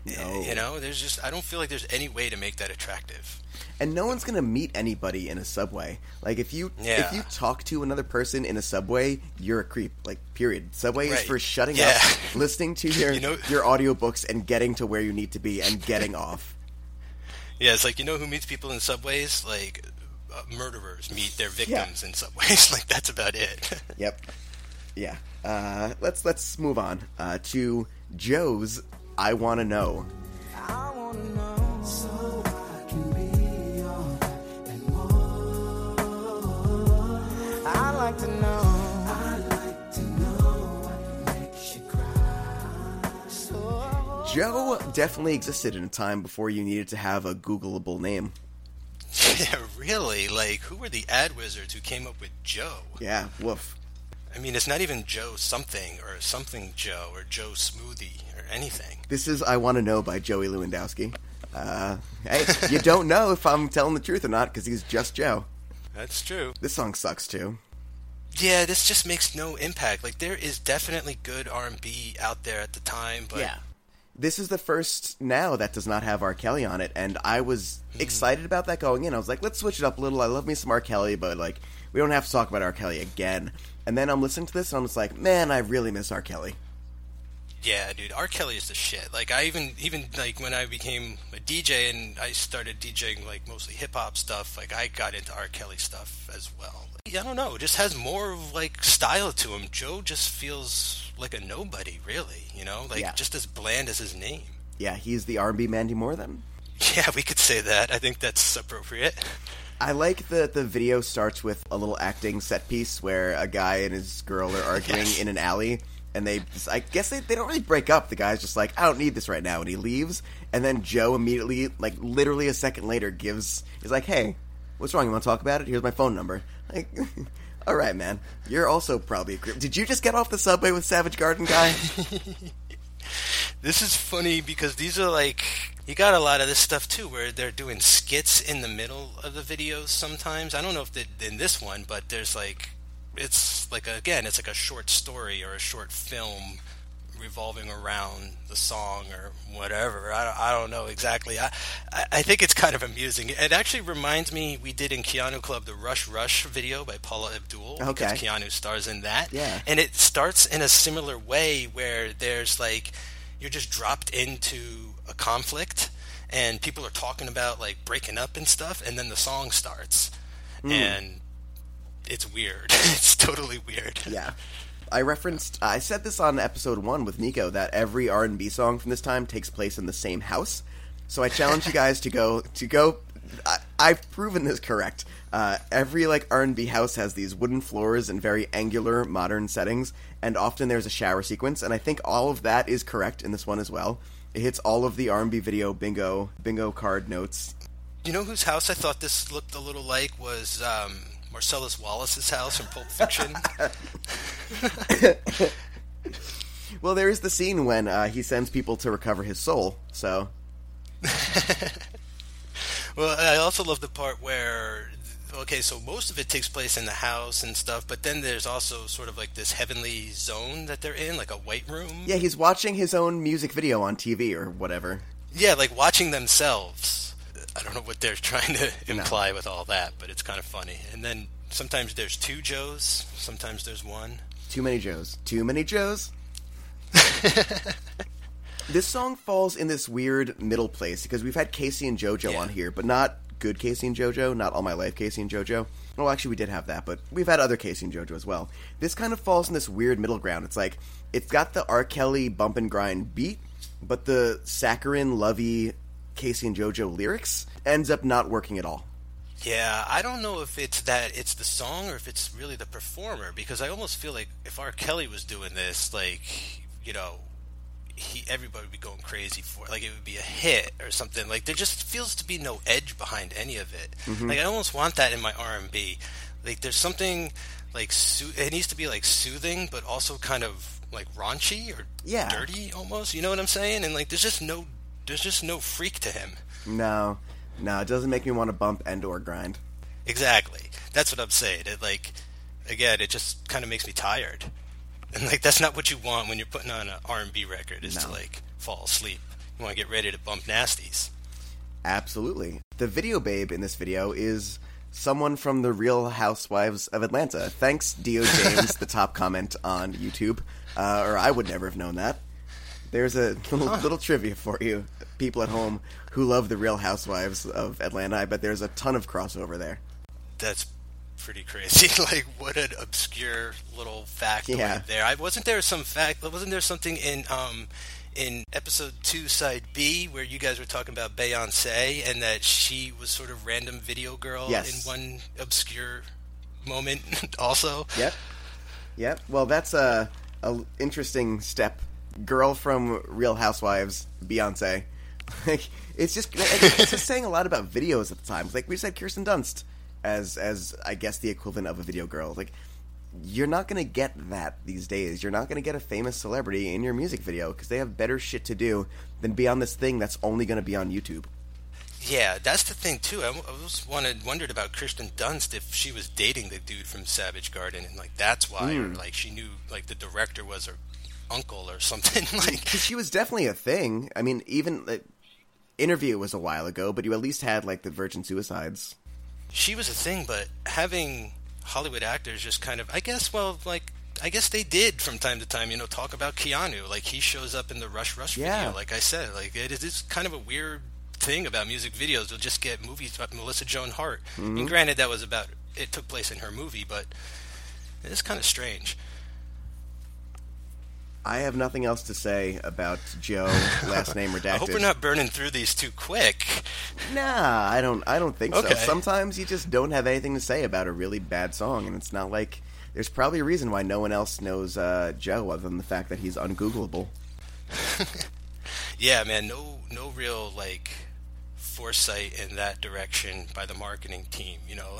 No. You know, there's just I don't feel like there's any way to make that attractive. And no one's gonna meet anybody in a subway. Like if you if you talk to another person in a subway, you're a creep. Like period. Subway is for shutting Yeah. up, listening to your You know- your audiobooks and getting to where you need to be and getting off. Yeah, it's like you know who meets people in subways? Like uh, murderers meet their victims in subways. like that's about it. Yep. Yeah. Uh, let's let's move on uh, to Joe's. I want to know. I wanna know so I can be your and more. I like to know. I like to know what makes you cry. So Joe definitely existed in a time before you needed to have a Googleable name. yeah, really? Like who were the ad wizards who came up with Joe? Yeah. Woof. I mean, it's not even Joe something or something Joe or Joe Smoothie or anything. This is I want to know by Joey Lewandowski. Uh, hey, you don't know if I'm telling the truth or not because he's just Joe. That's true. This song sucks too. Yeah, this just makes no impact. Like there is definitely good R&B out there at the time, but This is the first now that does not have R. Kelly on it, and I was hmm. excited about that going in. I was like, let's switch it up a little. I love me some R. Kelly, but like, we don't have to talk about R. Kelly again. And then I'm listening to this, and I'm just like, man, I really miss R. Kelly. Yeah, dude, R. Kelly is the shit. Like I even even like when I became a DJ and I started DJing like mostly hip hop stuff, like I got into R. Kelly stuff as well. I don't know, it just has more of like style to him. Joe just feels like a nobody, really. You know, like Yeah. just as bland as his name. Yeah, he's the R&B Mandy Moore then. Yeah, we could say that. I think that's appropriate. I like that the video starts with a little acting set piece where a guy and his girl are arguing Yes. in an alley, and they, I guess they, they don't really break up. The guy's just like, I don't need this right now, and he leaves. And then Joe immediately, like literally a second later, gives is like, Hey, what's wrong? You want to talk about it? Here's my phone number. Like, all right, man. You're also probably a creep. Did you just get off the subway with Savage Garden guy? This is funny because these are like you got a lot of this stuff too, where they're doing skits in the middle of the videos. Sometimes I don't know if they, in this one, but there's like it's like again, it's like a short story or a short film revolving around the song or whatever. I don't, I don't know exactly. I, I think it's kind of amusing. It actually reminds me we did in Keanu Club the Rush Rush video by Paula Abdul because Keanu stars in that. Yeah. and it starts in a similar way where there's like you're just dropped into a conflict and people are talking about like breaking up and stuff and then the song starts Hmm. and it's weird it's totally weird Yeah. I referenced I said this on episode 1 with Nico that every R&B song from this time takes place in the same house. So I challenge you guys to go to go I, I've proven this correct. Uh, every like R&B house has these wooden floors and very angular modern settings and often there's a shower sequence and I think all of that is correct in this one as well. It hits all of the R&B video bingo bingo card notes. you know whose house i thought this looked a little like was um, marcellus wallace's house in pulp fiction Well, there is the scene when uh, he sends people to recover his soul. So, Well, I also love the part where, okay, so most of it takes place in the house and stuff, but then there's also sort of like this heavenly zone that they're in, like a white room. yeah, he's watching his own music video on TV or whatever. Yeah, like watching themselves. I don't know what they're trying to imply with all that, but it's kind of funny. And then sometimes there's two Joes, sometimes there's one. Too many Joes. Too many Joes. this song falls in this weird middle place because we've had K-Ci and JoJo Yeah. on here, but not good K-Ci and JoJo, not all my life K-Ci and JoJo. Well, actually, we did have that, but we've had other K-Ci and JoJo as well. This kind of falls in this weird middle ground. It's like it's got the R. Kelly bump and grind beat, but the saccharine, lovey K-Ci and JoJo lyrics ends up not working at all. Yeah, I don't know if it's that it's the song or if it's really the performer because I almost feel like if R. Kelly was doing this, like you know, he everybody would be going crazy for it. Like it would be a hit or something. Like there just feels to be no edge behind any of it. Mm-hmm. Like I almost want that in my R and B. Like there's something like soo- it needs to be like soothing, but also kind of like raunchy or Yeah. dirty almost. You know what I'm saying? And like there's just no there's just no freak to him. No, no, it doesn't make me want to bump and or grind. Exactly. That's what I'm saying. It like again, it just kind of makes me tired. And like that's not what you want when you're putting on an R&B record is to like fall asleep. You want to get ready to bump nasties. Absolutely. The video babe in this video is someone from the Real Housewives of Atlanta. Thanks, Dio James, the top comment on YouTube. Uh, or I would never have known that. There's a little, little trivia for you, people at home who love the Real Housewives of Atlanta. I bet there's a ton of crossover there. That's pretty crazy. like what an obscure little fact Yeah. there. I wasn't there some fact wasn't there something in um in episode 2 side B where you guys were talking about Beyonce and that she was sort of random video girl Yes. in one obscure moment also. Yep. Yep. Well, that's a, a interesting step. Girl from Real Housewives, Beyonce. Like it's just it's just saying a lot about videos at the time. Like we just had Kirsten Dunst as as I guess the equivalent of a video girl. Like you're not gonna get that these days. You're not gonna get a famous celebrity in your music video because they have better shit to do than be on this thing that's only gonna be on YouTube. Yeah, that's the thing too. I, I was wanted wondered about Kristen Dunst if she was dating the dude from Savage Garden, and like that's why, or hmm. like she knew like the director was her uncle or something. like she was definitely a thing. I mean, even like, interview was a while ago, but you at least had like the Virgin Suicides. she was a thing, but having Hollywood actors just kind of, I guess, well, like. I guess they did from time to time, you know, talk about Keanu. Like he shows up in the Rush Rush Yeah. video, like I said. Like it is kind of a weird thing about music videos. You'll just get movies about Melissa Joan Hart. And mm-hmm. granted, that was about it took place in her movie, but it's kind of strange. I have nothing else to say about Joe, last name redacted. I hope we're not burning through these too quick. Nah, I don't. I don't think so. Sometimes you just don't have anything to say about a really bad song, and it's not like there's probably a reason why no one else knows uh, Joe other than the fact that he's ungoogleable. Yeah, man, no, no real like foresight in that direction by the marketing team. You know,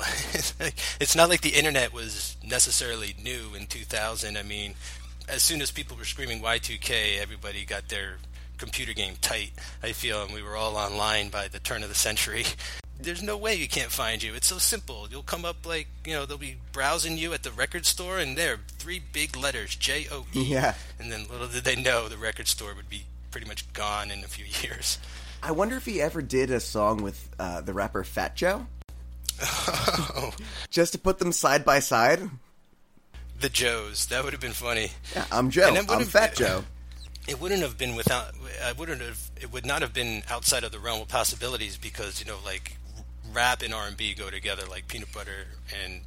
it's not like the internet was necessarily new in 2000. I mean, as soon as people were screaming Y2K, everybody got their computer game tight. I feel, and we were all online by the turn of the century. there's no way you can't find you. It's so simple. You'll come up like you know they'll be browsing you at the record store, and there are three big letters J O E. Yeah. And then little did they know the record store would be pretty much gone in a few years. I wonder if he ever did a song with uh, the rapper Fat Joe, Oh. just to put them side by side. The Joes. That would have been funny. Yeah, I'm Joe. And it would I'm Fat Joe. It wouldn't have been without. I wouldn't have. It would not have been outside of the realm of possibilities because you know, like rap and R and B go together like peanut butter and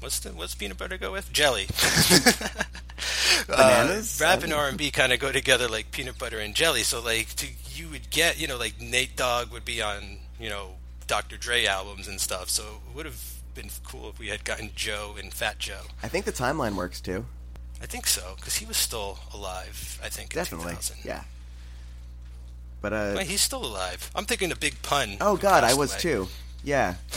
what's the what's peanut butter go with jelly. Bananas? Uh, rap and R and B kind of go together like peanut butter and jelly. So like to, you would get you know like Nate Dogg would be on you know Dr. Dre albums and stuff. So it would have been cool if we had gotten Joe and Fat Joe. I think the timeline works too. I think so because he was still alive. I think in Definitely. 2000. Yeah. But uh Wait, he's still alive. I'm thinking a Big Pun. oh god, I was away. too. Yeah.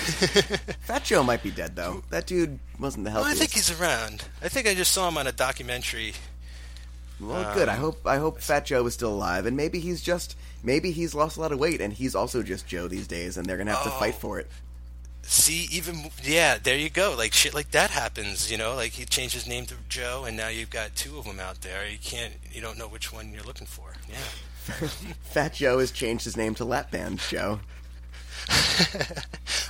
Fat Joe might be dead though. That dude wasn't the Well, I think he's around. I think I just saw him on a documentary. Well, good. I Um, hope I hope Fat Joe is still alive, and maybe he's just maybe he's lost a lot of weight, and he's also just Joe these days, and they're gonna have to fight Oh. for it. See, even yeah, there you go. Like shit, like that happens. You know, like he changed his name to Joe, and now you've got two of them out there. You can't, you don't know which one you're looking for. Yeah. Fat Joe has changed his name to Lap Band Joe.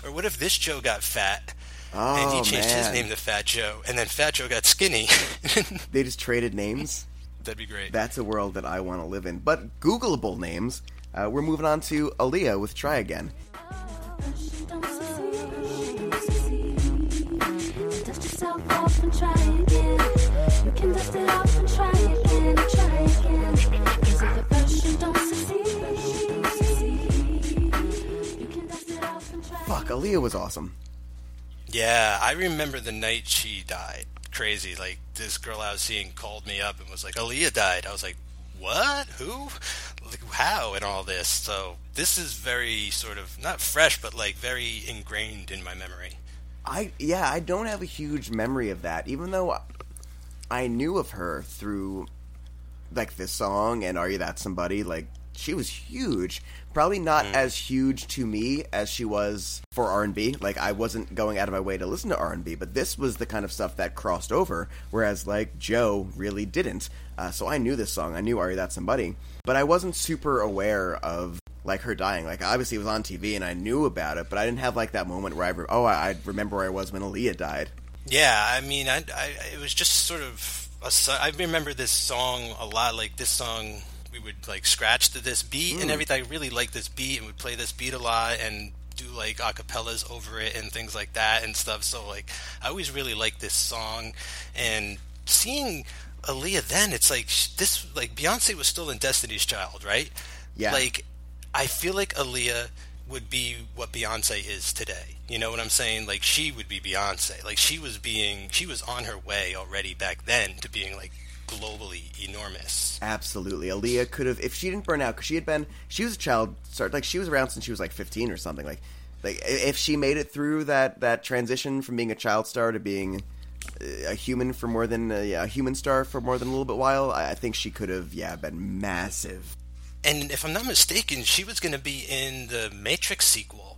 Or what if this Joe got fat, Oh and he changed his name to Fat Joe, and then Fat Joe got skinny? they just traded names. That'd be great. That's a world that I want to live in. But Googleable names. Uh, we're moving on to Aaliyah with "Try Again." Fuck, Aaliyah was awesome. Yeah, I remember the night she died. Crazy. Like this girl I was seeing called me up and was like, "Aaliyah died." I was like, "What? Who? How?" And all this. So this is very sort of not fresh, but like very ingrained in my memory. I yeah, I don't have a huge memory of that, even though I knew of her through like this song and "Are You That Somebody." Like she was huge. Probably not as huge to me as she was for R and B. Like I wasn't going out of my way to listen to R and B, but this was the kind of stuff that crossed over. Whereas like Joe really didn't. Uh, so I knew this song. I knew "Are You That Somebody," but I wasn't super aware of like her dying. Like obviously it was on TV and I knew about it, but I didn't have like that moment where I re- oh I, I remember where I was when Aaliyah died. Yeah, I mean, I, I it was just sort of. A, I remember this song a lot. Like this song, we would like scratch to this beat and mm. everything. I really liked this beat and would play this beat a lot and do like acapellas over it and things like that and stuff. So like, I always really liked this song and seeing Aaliyah. Then it's like this. Like Beyonce was still in Destiny's Child, right? Yeah. Like, I feel like Aaliyah would be what Beyonce is today. You know what I'm saying? Like she would be Beyonce. Like she was being she was on her way already back then to being like globally enormous. Absolutely, Aaliyah could have if she didn't burn out because she had been she was a child star like she was around since she was like fifteen or something like like if she made it through that that transition from being a child star to being uh, a human for more than uh, yeah, a human star for more than a little bit while I, I think she could have yeah been massive. And if I'm not mistaken, she was going to be in the Matrix sequel.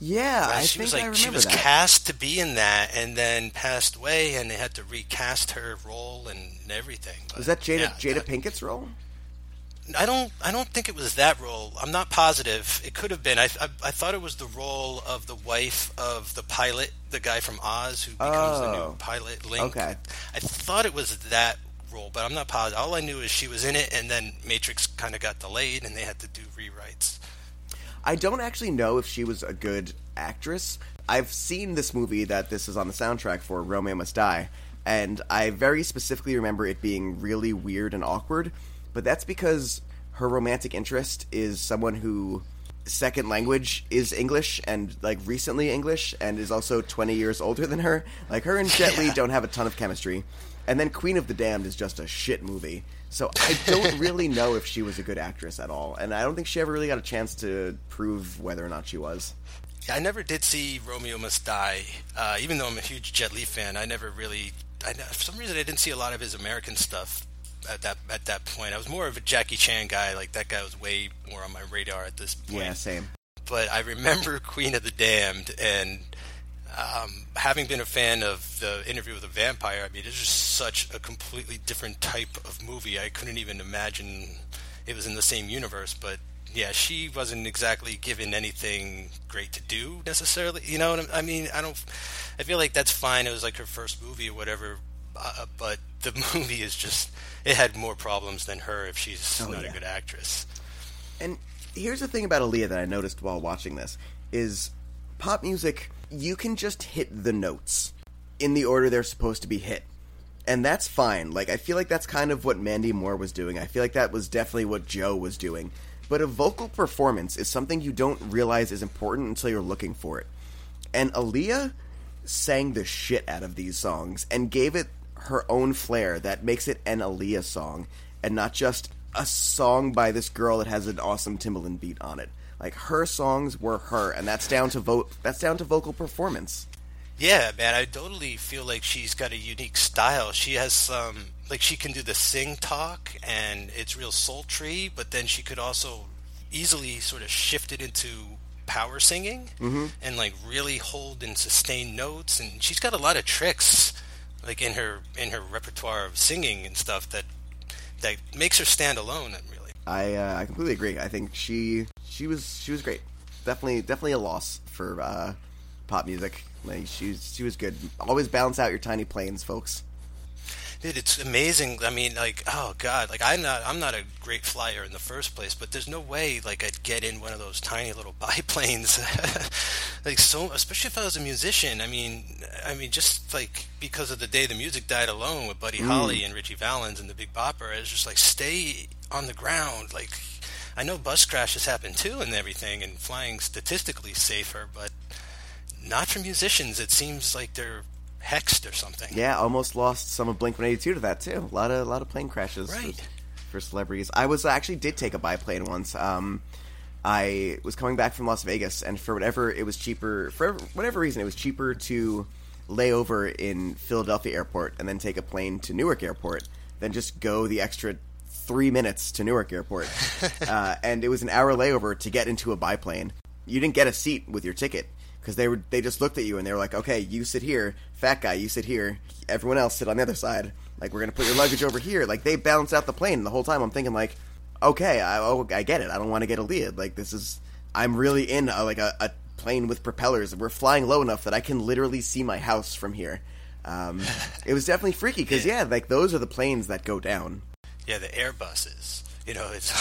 Yeah, Right? I she think was I like remember she was that. cast to be in that, and then passed away, and they had to recast her role and everything. was that Jada yeah, Jada that- Pinkett's role? I don't. I don't think it was that role. I'm not positive. It could have been. I, I, I thought it was the role of the wife of the pilot, the guy from Oz who becomes the Oh. new pilot. Link. Okay. I thought it was that role, but I'm not positive. All I knew is she was in it, and then Matrix kind of got delayed, and they had to do rewrites. I don't actually know if she was a good actress. I've seen this movie that this is on the soundtrack for, Romeo Must Die, and I very specifically remember it being really weird and awkward, but that's because her romantic interest is someone who second language is English and like recently English and is also 20 years older than her. Like her and Jet Li don't have a ton of chemistry. And then Queen of the Damned is just a shit movie. So I don't really know if she was a good actress at all, and I don't think she ever really got a chance to prove whether or not she was. I never did see Romeo Must Die, uh, even though I'm a huge Jet Li fan. I never really, I, for some reason, I didn't see a lot of his American stuff at that at that point. I was more of a Jackie Chan guy. Like that guy was way more on my radar at this point. Yeah, same. but I remember Queen of the Damned and um, having been a fan of the Interview with a Vampire. I mean, it's just such a completely different type of movie. I couldn't even imagine it was in the same universe, but yeah, she wasn't exactly given anything great to do necessarily. You know what I'm- mean? I don't. I feel like that's fine. It was like her first movie or whatever, uh, but the movie is just. It had more problems than her if she's Oh, not yeah. a good actress. And here's the thing about Aaliyah that I noticed while watching this is pop music, you can just hit the notes in the order they're supposed to be hit. And that's fine. Like I feel like that's kind of what Mandy Moore was doing. I feel like that was definitely what Joe was doing. But a vocal performance is something you don't realize is important until you're looking for it. And Aaliyah sang the shit out of these songs and gave it her own flair that makes it an Aaliyah song and not just a song by this girl that has an awesome Timbaland beat on it. Like her songs were her, and that's down to vote. That's down to vocal performance. Yeah, man, I totally feel like she's got a unique style. She has some like she can do the sing talk and it's real sultry, but then she could also easily sort of shift it into power singing mm-hmm. and like really hold and sustain notes and she's got a lot of tricks like in her in her repertoire of singing and stuff that that makes her stand alone. I uh, I completely agree. I think she she was she was great. Definitely definitely a loss for uh, pop music. Like she's she was good. Always balance out your tiny planes, folks. Dude, it's amazing. I mean, like, oh god, like I'm not, I'm not a great flyer in the first place, but there's no way like I'd get in one of those tiny little biplanes. like so, especially if I was a musician. I mean, I mean, just like because of the day the music died alone with Buddy Holly mm. and Ritchie Valens and the Big Bopper, it's just like stay on the ground. Like, I know bus crashes happen too and everything, and flying statistically safer, but not for musicians. It seems like they're hexed or something. Yeah, almost lost some of Blink One Eighty Two to that too. A lot of a lot of plane crashes for- Right. for, celebrities. I was actually did take a biplane once. Um, I was coming back from Las Vegas, and for whatever it was cheaper for whatever reason it was cheaper to lay over in Philadelphia Airport and then take a plane to Newark Airport than just go the extra three minutes to Newark Airport. uh, and it was an hour layover to get into a biplane. You didn't get a seat with your ticket because they were they just looked at you and they were like, okay, you sit here, fat guy, you sit here, everyone else sit on the other side. Like we're gonna put your luggage over here. Like they balance out the plane. And the whole time I'm thinking like, okay, I, oh, I get it. I don't want to get a lead. Like this is I'm really in a, like a, a plane with propellers. We're flying low enough that I can literally see my house from here. Um, it was definitely freaky because yeah, like those are the planes that go down. Yeah, the Airbuses. You know, it's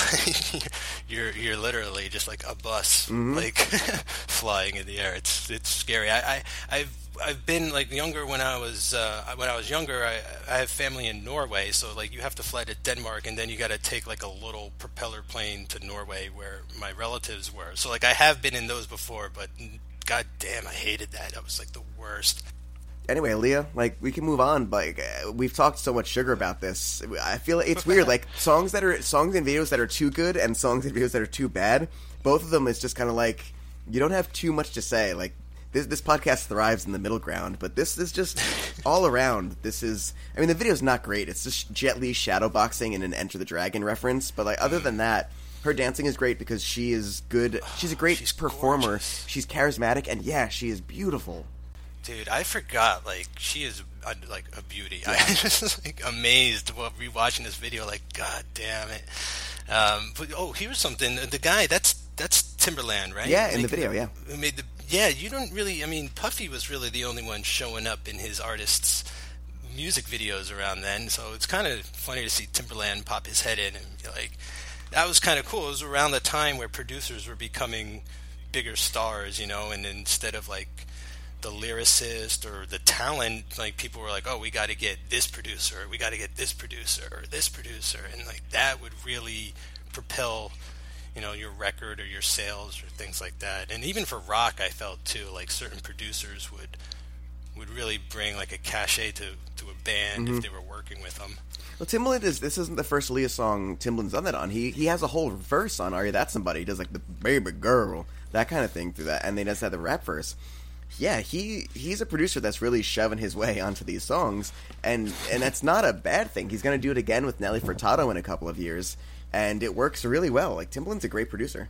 like you're you're literally just like a bus, like flying in the air. It's it's scary. I, I I've I've been like younger when I was uh, when I was younger. I I have family in Norway, so like you have to fly to Denmark, and then you got to take like a little propeller plane to Norway where my relatives were. So like I have been in those before, but god damn, I hated that. That was like the worst. Anyway, Aaliyah, like we can move on. But like, uh, we've talked so much sugar about this. I feel it's weird. Like songs that are songs and videos that are too good, and songs and videos that are too bad. Both of them is just kind of like you don't have too much to say. Like this, this podcast thrives in the middle ground, but this is just all around. This is, I mean, the video's not great. It's just Jet Li shadowboxing and an Enter the Dragon reference. But like other than that. Her dancing is great because she is good. She's a great She's performer. gorgeous. She's charismatic, and yeah, she is beautiful. Dude, I forgot. Like she is a, like a beauty. I was just like amazed while rewatching this video. Like, god damn it. Um, but oh, here's something. The guy that's that's Timbaland, right? Yeah, in the video, yeah. Who made the? Yeah, you don't really. I mean, Puffy was really the only one showing up in his artists' music videos around then. So it's kind of funny to see Timbaland pop his head in and be like, that was kind of cool. It was around the time where producers were becoming bigger stars, you know, and instead of like the lyricist or the talent, like people were like, oh, we got to get this producer, we got to get this producer or this producer, and like that would really propel, you know, your record or your sales or things like that. And even for rock, I felt too, like certain producers would would really bring like a cachet to to a band if mm-hmm. they were working with them. Well, Timbaland is. This isn't the first Aaliyah song Timbaland's done that on. He he has a whole verse on "Are You That Somebody?" He does like the "Baby Girl" that kind of thing through that, and then does have the rap verse. Yeah, he he's a producer that's really shoving his way onto these songs, and and that's not a bad thing. He's going to do it again with Nelly Furtado in a couple of years, and it works really well. Like Timbaland's a great producer.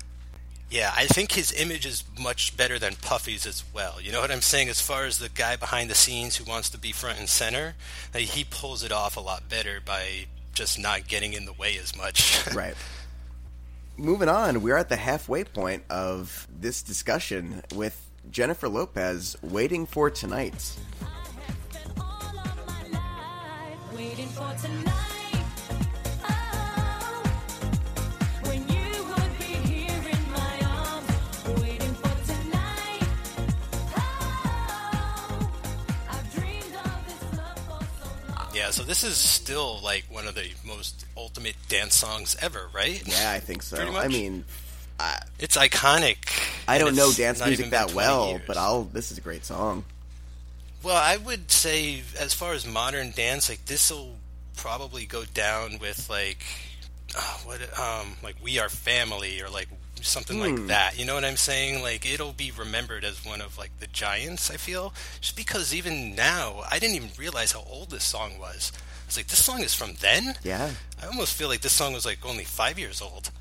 Yeah, I think his image is much better than Puffy's as well. You know what I'm saying? As far as the guy behind the scenes who wants to be front and center, like, he pulls it off a lot better by just not getting in the way as much. right. Moving on, we're at the halfway point of this discussion with Jennifer Lopez waiting for tonight. Waiting for tonight. Oh, when you would be here in my arms. Waiting for tonight. Oh, I've dreamed of this love for so long. yeah, so this is still like one of the most ultimate dance songs ever, right? Yeah, I think so. I much. Mean, It's iconic. I don't know dance music that well, years. but I'll. This is a great song. Well, I would say as far as modern dance, like this will probably go down with like uh, what um like We Are Family or like something Hmm. like that. You know what I'm saying? Like it'll be remembered as one of like the giants. I feel just because even now I didn't even realize how old this song was. I was like, this song is from then. Yeah, I almost feel like this song was like only five years old.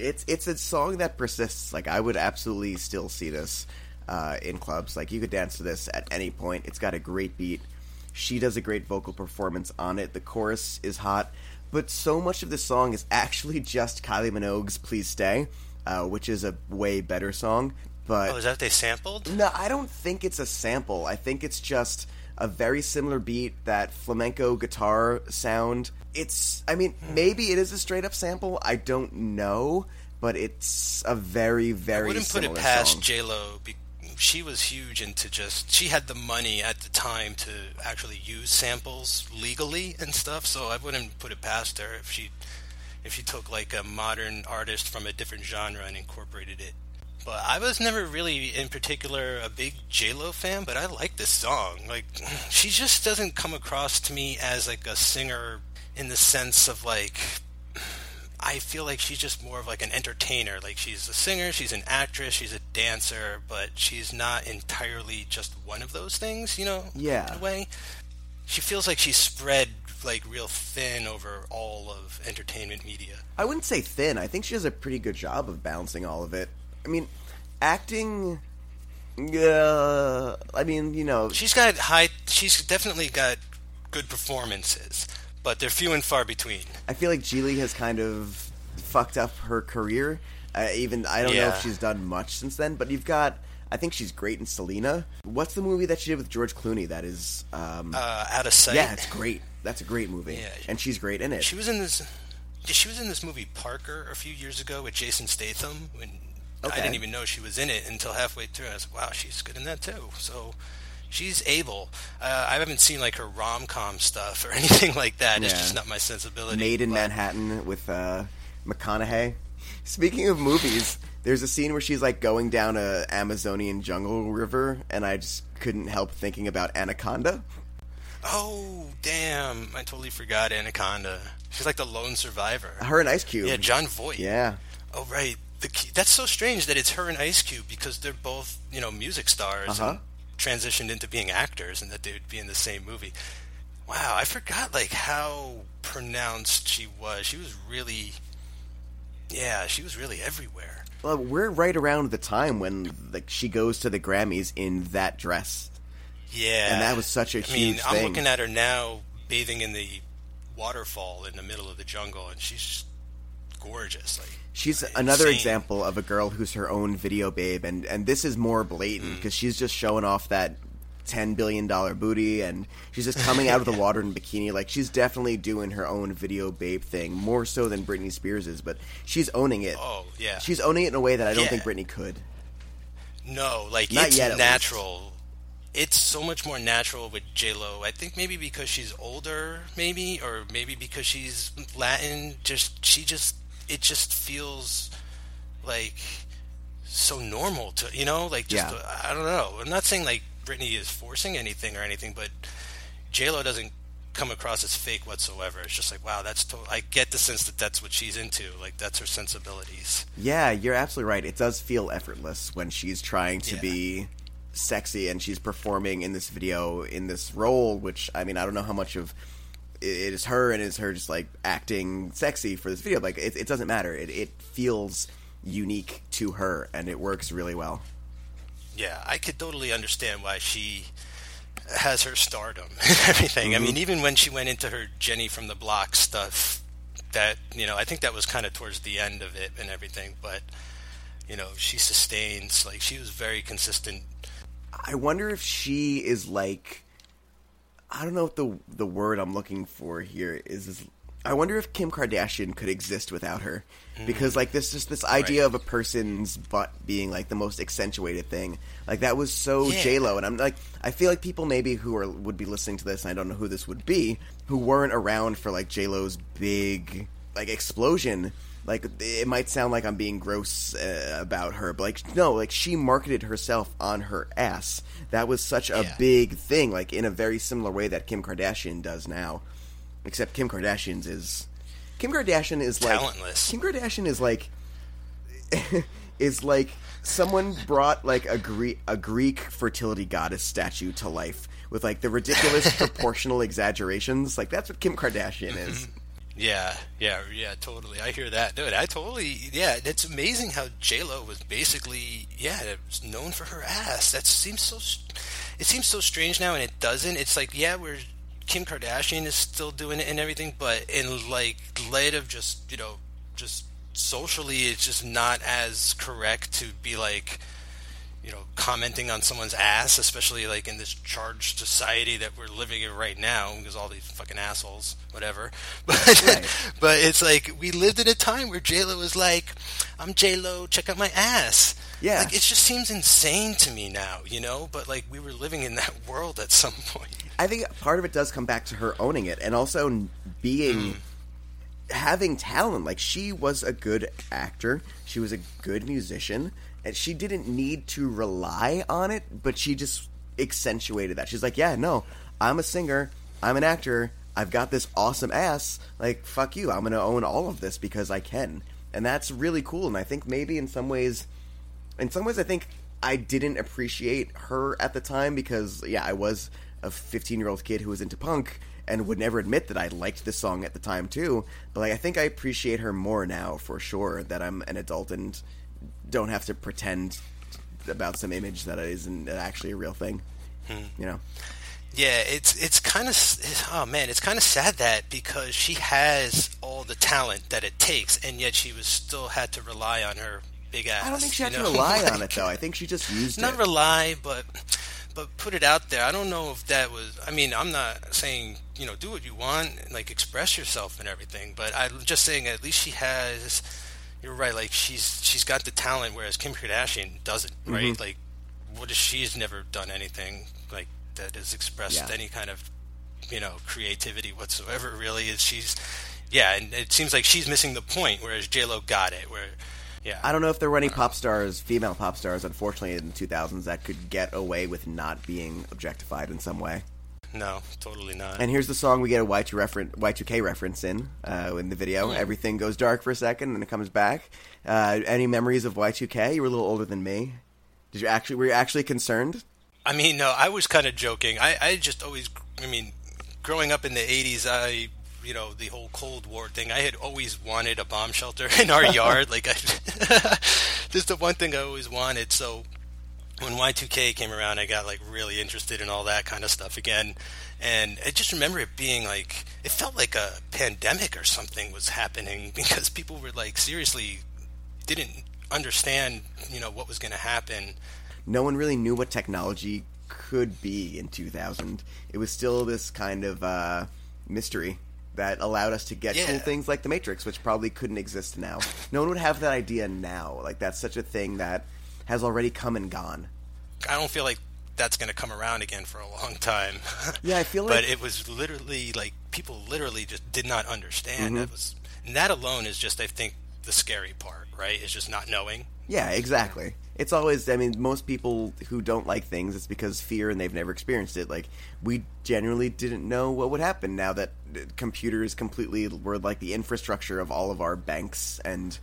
It's it's a song that persists. Like I would absolutely still see this uh, in clubs. Like you could dance to this at any point. It's got a great beat. She does a great vocal performance on it. The chorus is hot, but so much of this song is actually just Kylie Minogue's "Please Stay," uh, which is a way better song. But Oh, is that what they sampled? No, I don't think it's a sample. I think it's just a very similar beat, that flamenco guitar sound. It's, I mean, Hmm. maybe it is a straight up sample. I don't know, but it's a very, very I wouldn't put it past. J Lo. She was huge into just she had the money at the time to actually use samples legally and stuff. So I wouldn't put it past her if she if she took like a modern artist from a different genre and incorporated it. But I was never really, in particular, a big J Lo fan. But I like this song. Like she just doesn't come across to me as like a singer in the sense of like I feel like she's just more of like an entertainer. Like she's a singer, she's an actress, she's a dancer, but she's not entirely just one of those things, you know? Yeah. Way. She feels like she's spread like real thin over all of entertainment media. I wouldn't say thin. I think she does a pretty good job of balancing all of it. I mean, acting. Uh, I mean, you know, She's got high she's definitely got good performances, but they're few and far between. I feel like Gigli has kind of fucked up her career. Uh, even I don't know if she's done much since then, but you've got. I think she's great in Selena. What's the movie that she did with George Clooney? That is, um, Uh, out of sight. yeah, it's great. That's a great movie, Yeah. and she's great in it. She was in this. She was in this movie Parker a few years ago with Jason Statham. When Okay. I didn't even know she was in it until halfway through. I was like, wow, she's good in that too. So she's able. Uh, I haven't seen like her rom com stuff or anything like that. It's just not my sensibility. Made in but- Manhattan with uh, McConaughey. Speaking of movies, there's a scene where she's like going down a Amazonian jungle river, and I just couldn't help thinking about Anaconda. Oh damn! I totally forgot Anaconda. She's like the lone survivor. Her and Ice Cube. Yeah, Jon Voight. Yeah. Oh right. The that's so strange that it's her and Ice Cube because they're both you know music stars Uh-huh. and transitioned into being actors, and that they would be in the same movie. Wow, I forgot like how pronounced she was. She was really, yeah, she was really everywhere. Well, we're right around the time when like she goes to the Grammys in that dress. Yeah, And that was such a I mean, huge I'm thing. looking at her now bathing in the waterfall in the middle of the jungle, and she's just gorgeous. Like She's Insane. another example of a girl who's her own video babe, and and this is more Mm. blatant because she's just showing off that ten billion dollar booty, and she's just coming out of the water in bikini. Like she's definitely doing her own video babe thing, more so than Britney Spears is, but she's owning it. Oh, yeah. she's owning it in a way that I don't Yeah. think Britney could. No, like Not it's yet, natural. It's so much more natural with J Lo. I think maybe because she's older, maybe, or maybe because she's Latin. Just she just it just feels like so normal to you know, like just Yeah. I don't know. I'm not saying like Britney is forcing anything or anything, but J Lo doesn't come across as fake whatsoever. It's just like wow, that's to- I get the sense that that's what she's into. Like that's her sensibilities. Yeah, you're absolutely right. It does feel effortless when she's trying to Yeah. be sexy and she's performing in this video in this role, which I mean, I don't know how much of it is her and it's her just like acting sexy for this video. Like it, it doesn't matter. It, it feels unique to her, and it works really well. Yeah, I could totally understand why she has her stardom and everything. I mm-hmm. mean, even when she went into her Jenny from the Block stuff, that you know, I think that was kind of towards the end of it and everything. But you know, she sustains like she was very consistent. I wonder if she is like I don't know what the the word I'm looking for here is. is I wonder if Kim Kardashian could exist without her, mm. because like this just this idea Right. of a person's butt being like the most accentuated thing, like that was so Yeah. J Lo, and I'm like I feel like people maybe who are would be listening to this, and I don't know who this would be, who weren't around for like J Lo's big like explosion. Like it might sound like I'm being gross uh, about her, but like no, like she marketed herself on her ass. That was such a Yeah. big thing, like in a very similar way that Kim Kardashian does now. Except Kim Kardashian's is Kim Kardashian is like Talentless. Kim Kardashian is like is like someone brought like a Greek a Greek fertility goddess statue to life with like the ridiculous proportional exaggerations. Like that's what Kim Kardashian is. Yeah, yeah, yeah, totally. I hear that, dude. I totally, yeah. It's amazing how J Lo was basically, yeah, known for her ass. That seems so, it seems so strange now, and it doesn't. It's like, yeah, we're Kim Kardashian is still doing it and everything, but in like light of just, you know, just socially, it's just not as correct to be like, you know, commenting on someone's ass, especially like in this charged society that we're living in right now, because all these fucking assholes, whatever. But Right. but it's like we lived in a time where J Lo was like, "I'm J Lo, check out my ass." Yeah. like it just seems insane to me now, you know. But like we were living in that world at some point. I think part of it does come back to her owning it and also being mm. having talent. Like she was a good actor, she was a good musician, and she didn't need to rely on it, but she just accentuated that. She's like, "Yeah, no, I'm a singer, I'm an actor, I've got this awesome ass. Like, fuck you, I'm to own all of this because I can." And that's really cool. And I think maybe in some ways in some ways I think I didn't appreciate her at the time because yeah, I was a 15 year old kid who was into punk and would never admit that I liked this song at the time too. But like I think I appreciate her more now for sure that I'm an adult and don't have to pretend about some image that isn't actually a real thing. Hmm. You know. Yeah, it's it's kind of oh man, it's kind of sad that because she has all the talent that it takes, and yet she was still had to rely on her big ass. I don't think she had you to know? rely on it though. I think she just used it. Not it. rely, but but put it out there. I don't know if that was. I mean, I'm not saying you know do what you want, like express yourself and everything. But I'm just saying at least she has. You're right. Like she's she's got the talent, whereas Kim Kardashian doesn't. Right? Mm-hmm. Like what is she's never done anything like that has expressed Yeah. any kind of you know creativity whatsoever. Really, is she's yeah, and it seems like she's missing the point, whereas J Lo got it. Where yeah, I don't know if there were any pop stars, female pop stars, unfortunately, in the 2000s that could get away with not being objectified in some way. No, totally not. And here's the song we get a Y2 referen- Y2K reference in uh, in the video. Everything goes dark for a second, and it comes back. Uh, any memories of Y2K? You were a little older than me. Did you actually? Were you actually concerned? I mean, no, I was kind of joking. I, I just always, I mean, growing up in the 80s, I, you know, the whole Cold War thing, I had always wanted a bomb shelter in our yard. Like, I, just the one thing I always wanted. So when Y2K came around, I got, like, really interested in all that kind of stuff again. And I just remember it being like, it felt like a pandemic or something was happening because people were, like, seriously didn't understand, you know, what was going to happen. No one really knew what technology could be in 2000. It was still this kind of uh, mystery that allowed us to get cool things like the Matrix, which probably couldn't exist now. No one would have that idea now. Like that's such a thing that has already come and gone. I don't feel like that's going to come around again for a long time. Yeah, I feel like. but it was literally like people literally just did not understand. Mm-hmm. It was, and that alone is just, I think, the scary part, right? Is just not knowing. Yeah, exactly. It's always, I mean, most people who don't like things, it's because fear and they've never experienced it. Like, we generally didn't know what would happen now that computers completely were like the infrastructure of all of our banks and.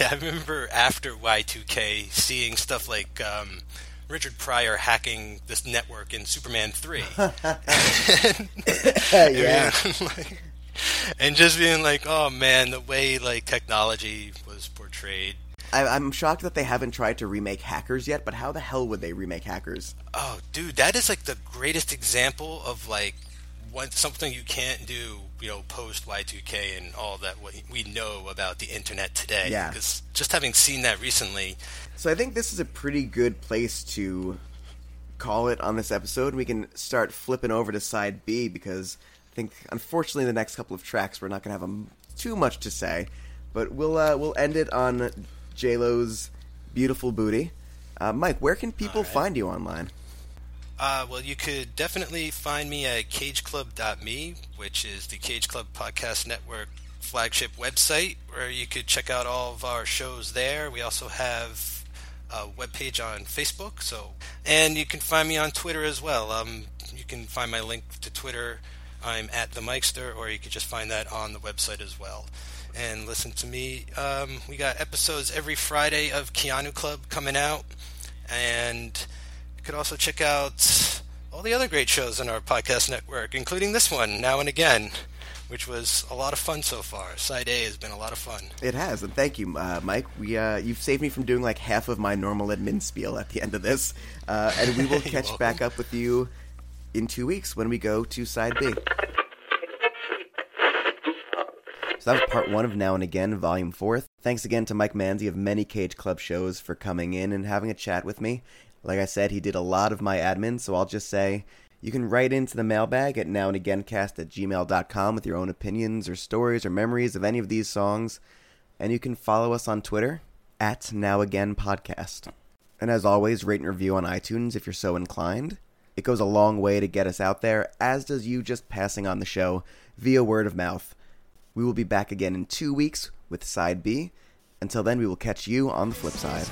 Yeah, I remember after Y2K seeing stuff like um, Richard Pryor hacking this network in Superman 3. yeah. like, and just being like, oh man, the way like technology was portrayed. I, I'm shocked that they haven't tried to remake Hackers yet. But how the hell would they remake Hackers? Oh, dude, that is like the greatest example of like one something you can't do, you know, post Y2K and all that what we know about the internet today. Yeah. Because just having seen that recently, So I think this is a pretty good place to call it on this episode. We can start flipping over to side B because I think, unfortunately, the next couple of tracks we're not going to have too much to say, but we'll uh, we'll end it on J Lo's beautiful booty. Uh, Mike, where can people right. find you online? Uh, well, you could definitely find me at cageclub.me, which is the Cage Club Podcast Network flagship website, where you could check out all of our shows there. We also have a webpage on Facebook, so and you can find me on Twitter as well. Um, you can find my link to Twitter. I'm at the Mikester, or you could just find that on the website as well. And listen to me. Um, we got episodes every Friday of Keanu Club coming out, and you could also check out all the other great shows on our podcast network, including this one, Now and Again, which was a lot of fun so far. Side A has been a lot of fun. It has, and thank you, uh, Mike. We uh, you've saved me from doing like half of my normal admin spiel at the end of this, uh, and we will catch back up with you in two weeks when we go to side B. So that was part one of Now and Again, Volume 4. Thanks again to Mike Manzi of many Cage Club shows for coming in and having a chat with me. Like I said, he did a lot of my admin, so I'll just say you can write into the mailbag at nowandagaincast at gmail.com with your own opinions or stories or memories of any of these songs. And you can follow us on Twitter at Now Again Podcast. And as always, rate and review on iTunes if you're so inclined. It goes a long way to get us out there, as does you just passing on the show via word of mouth. We will be back again in two weeks with Side B. Until then, we will catch you on the flip side.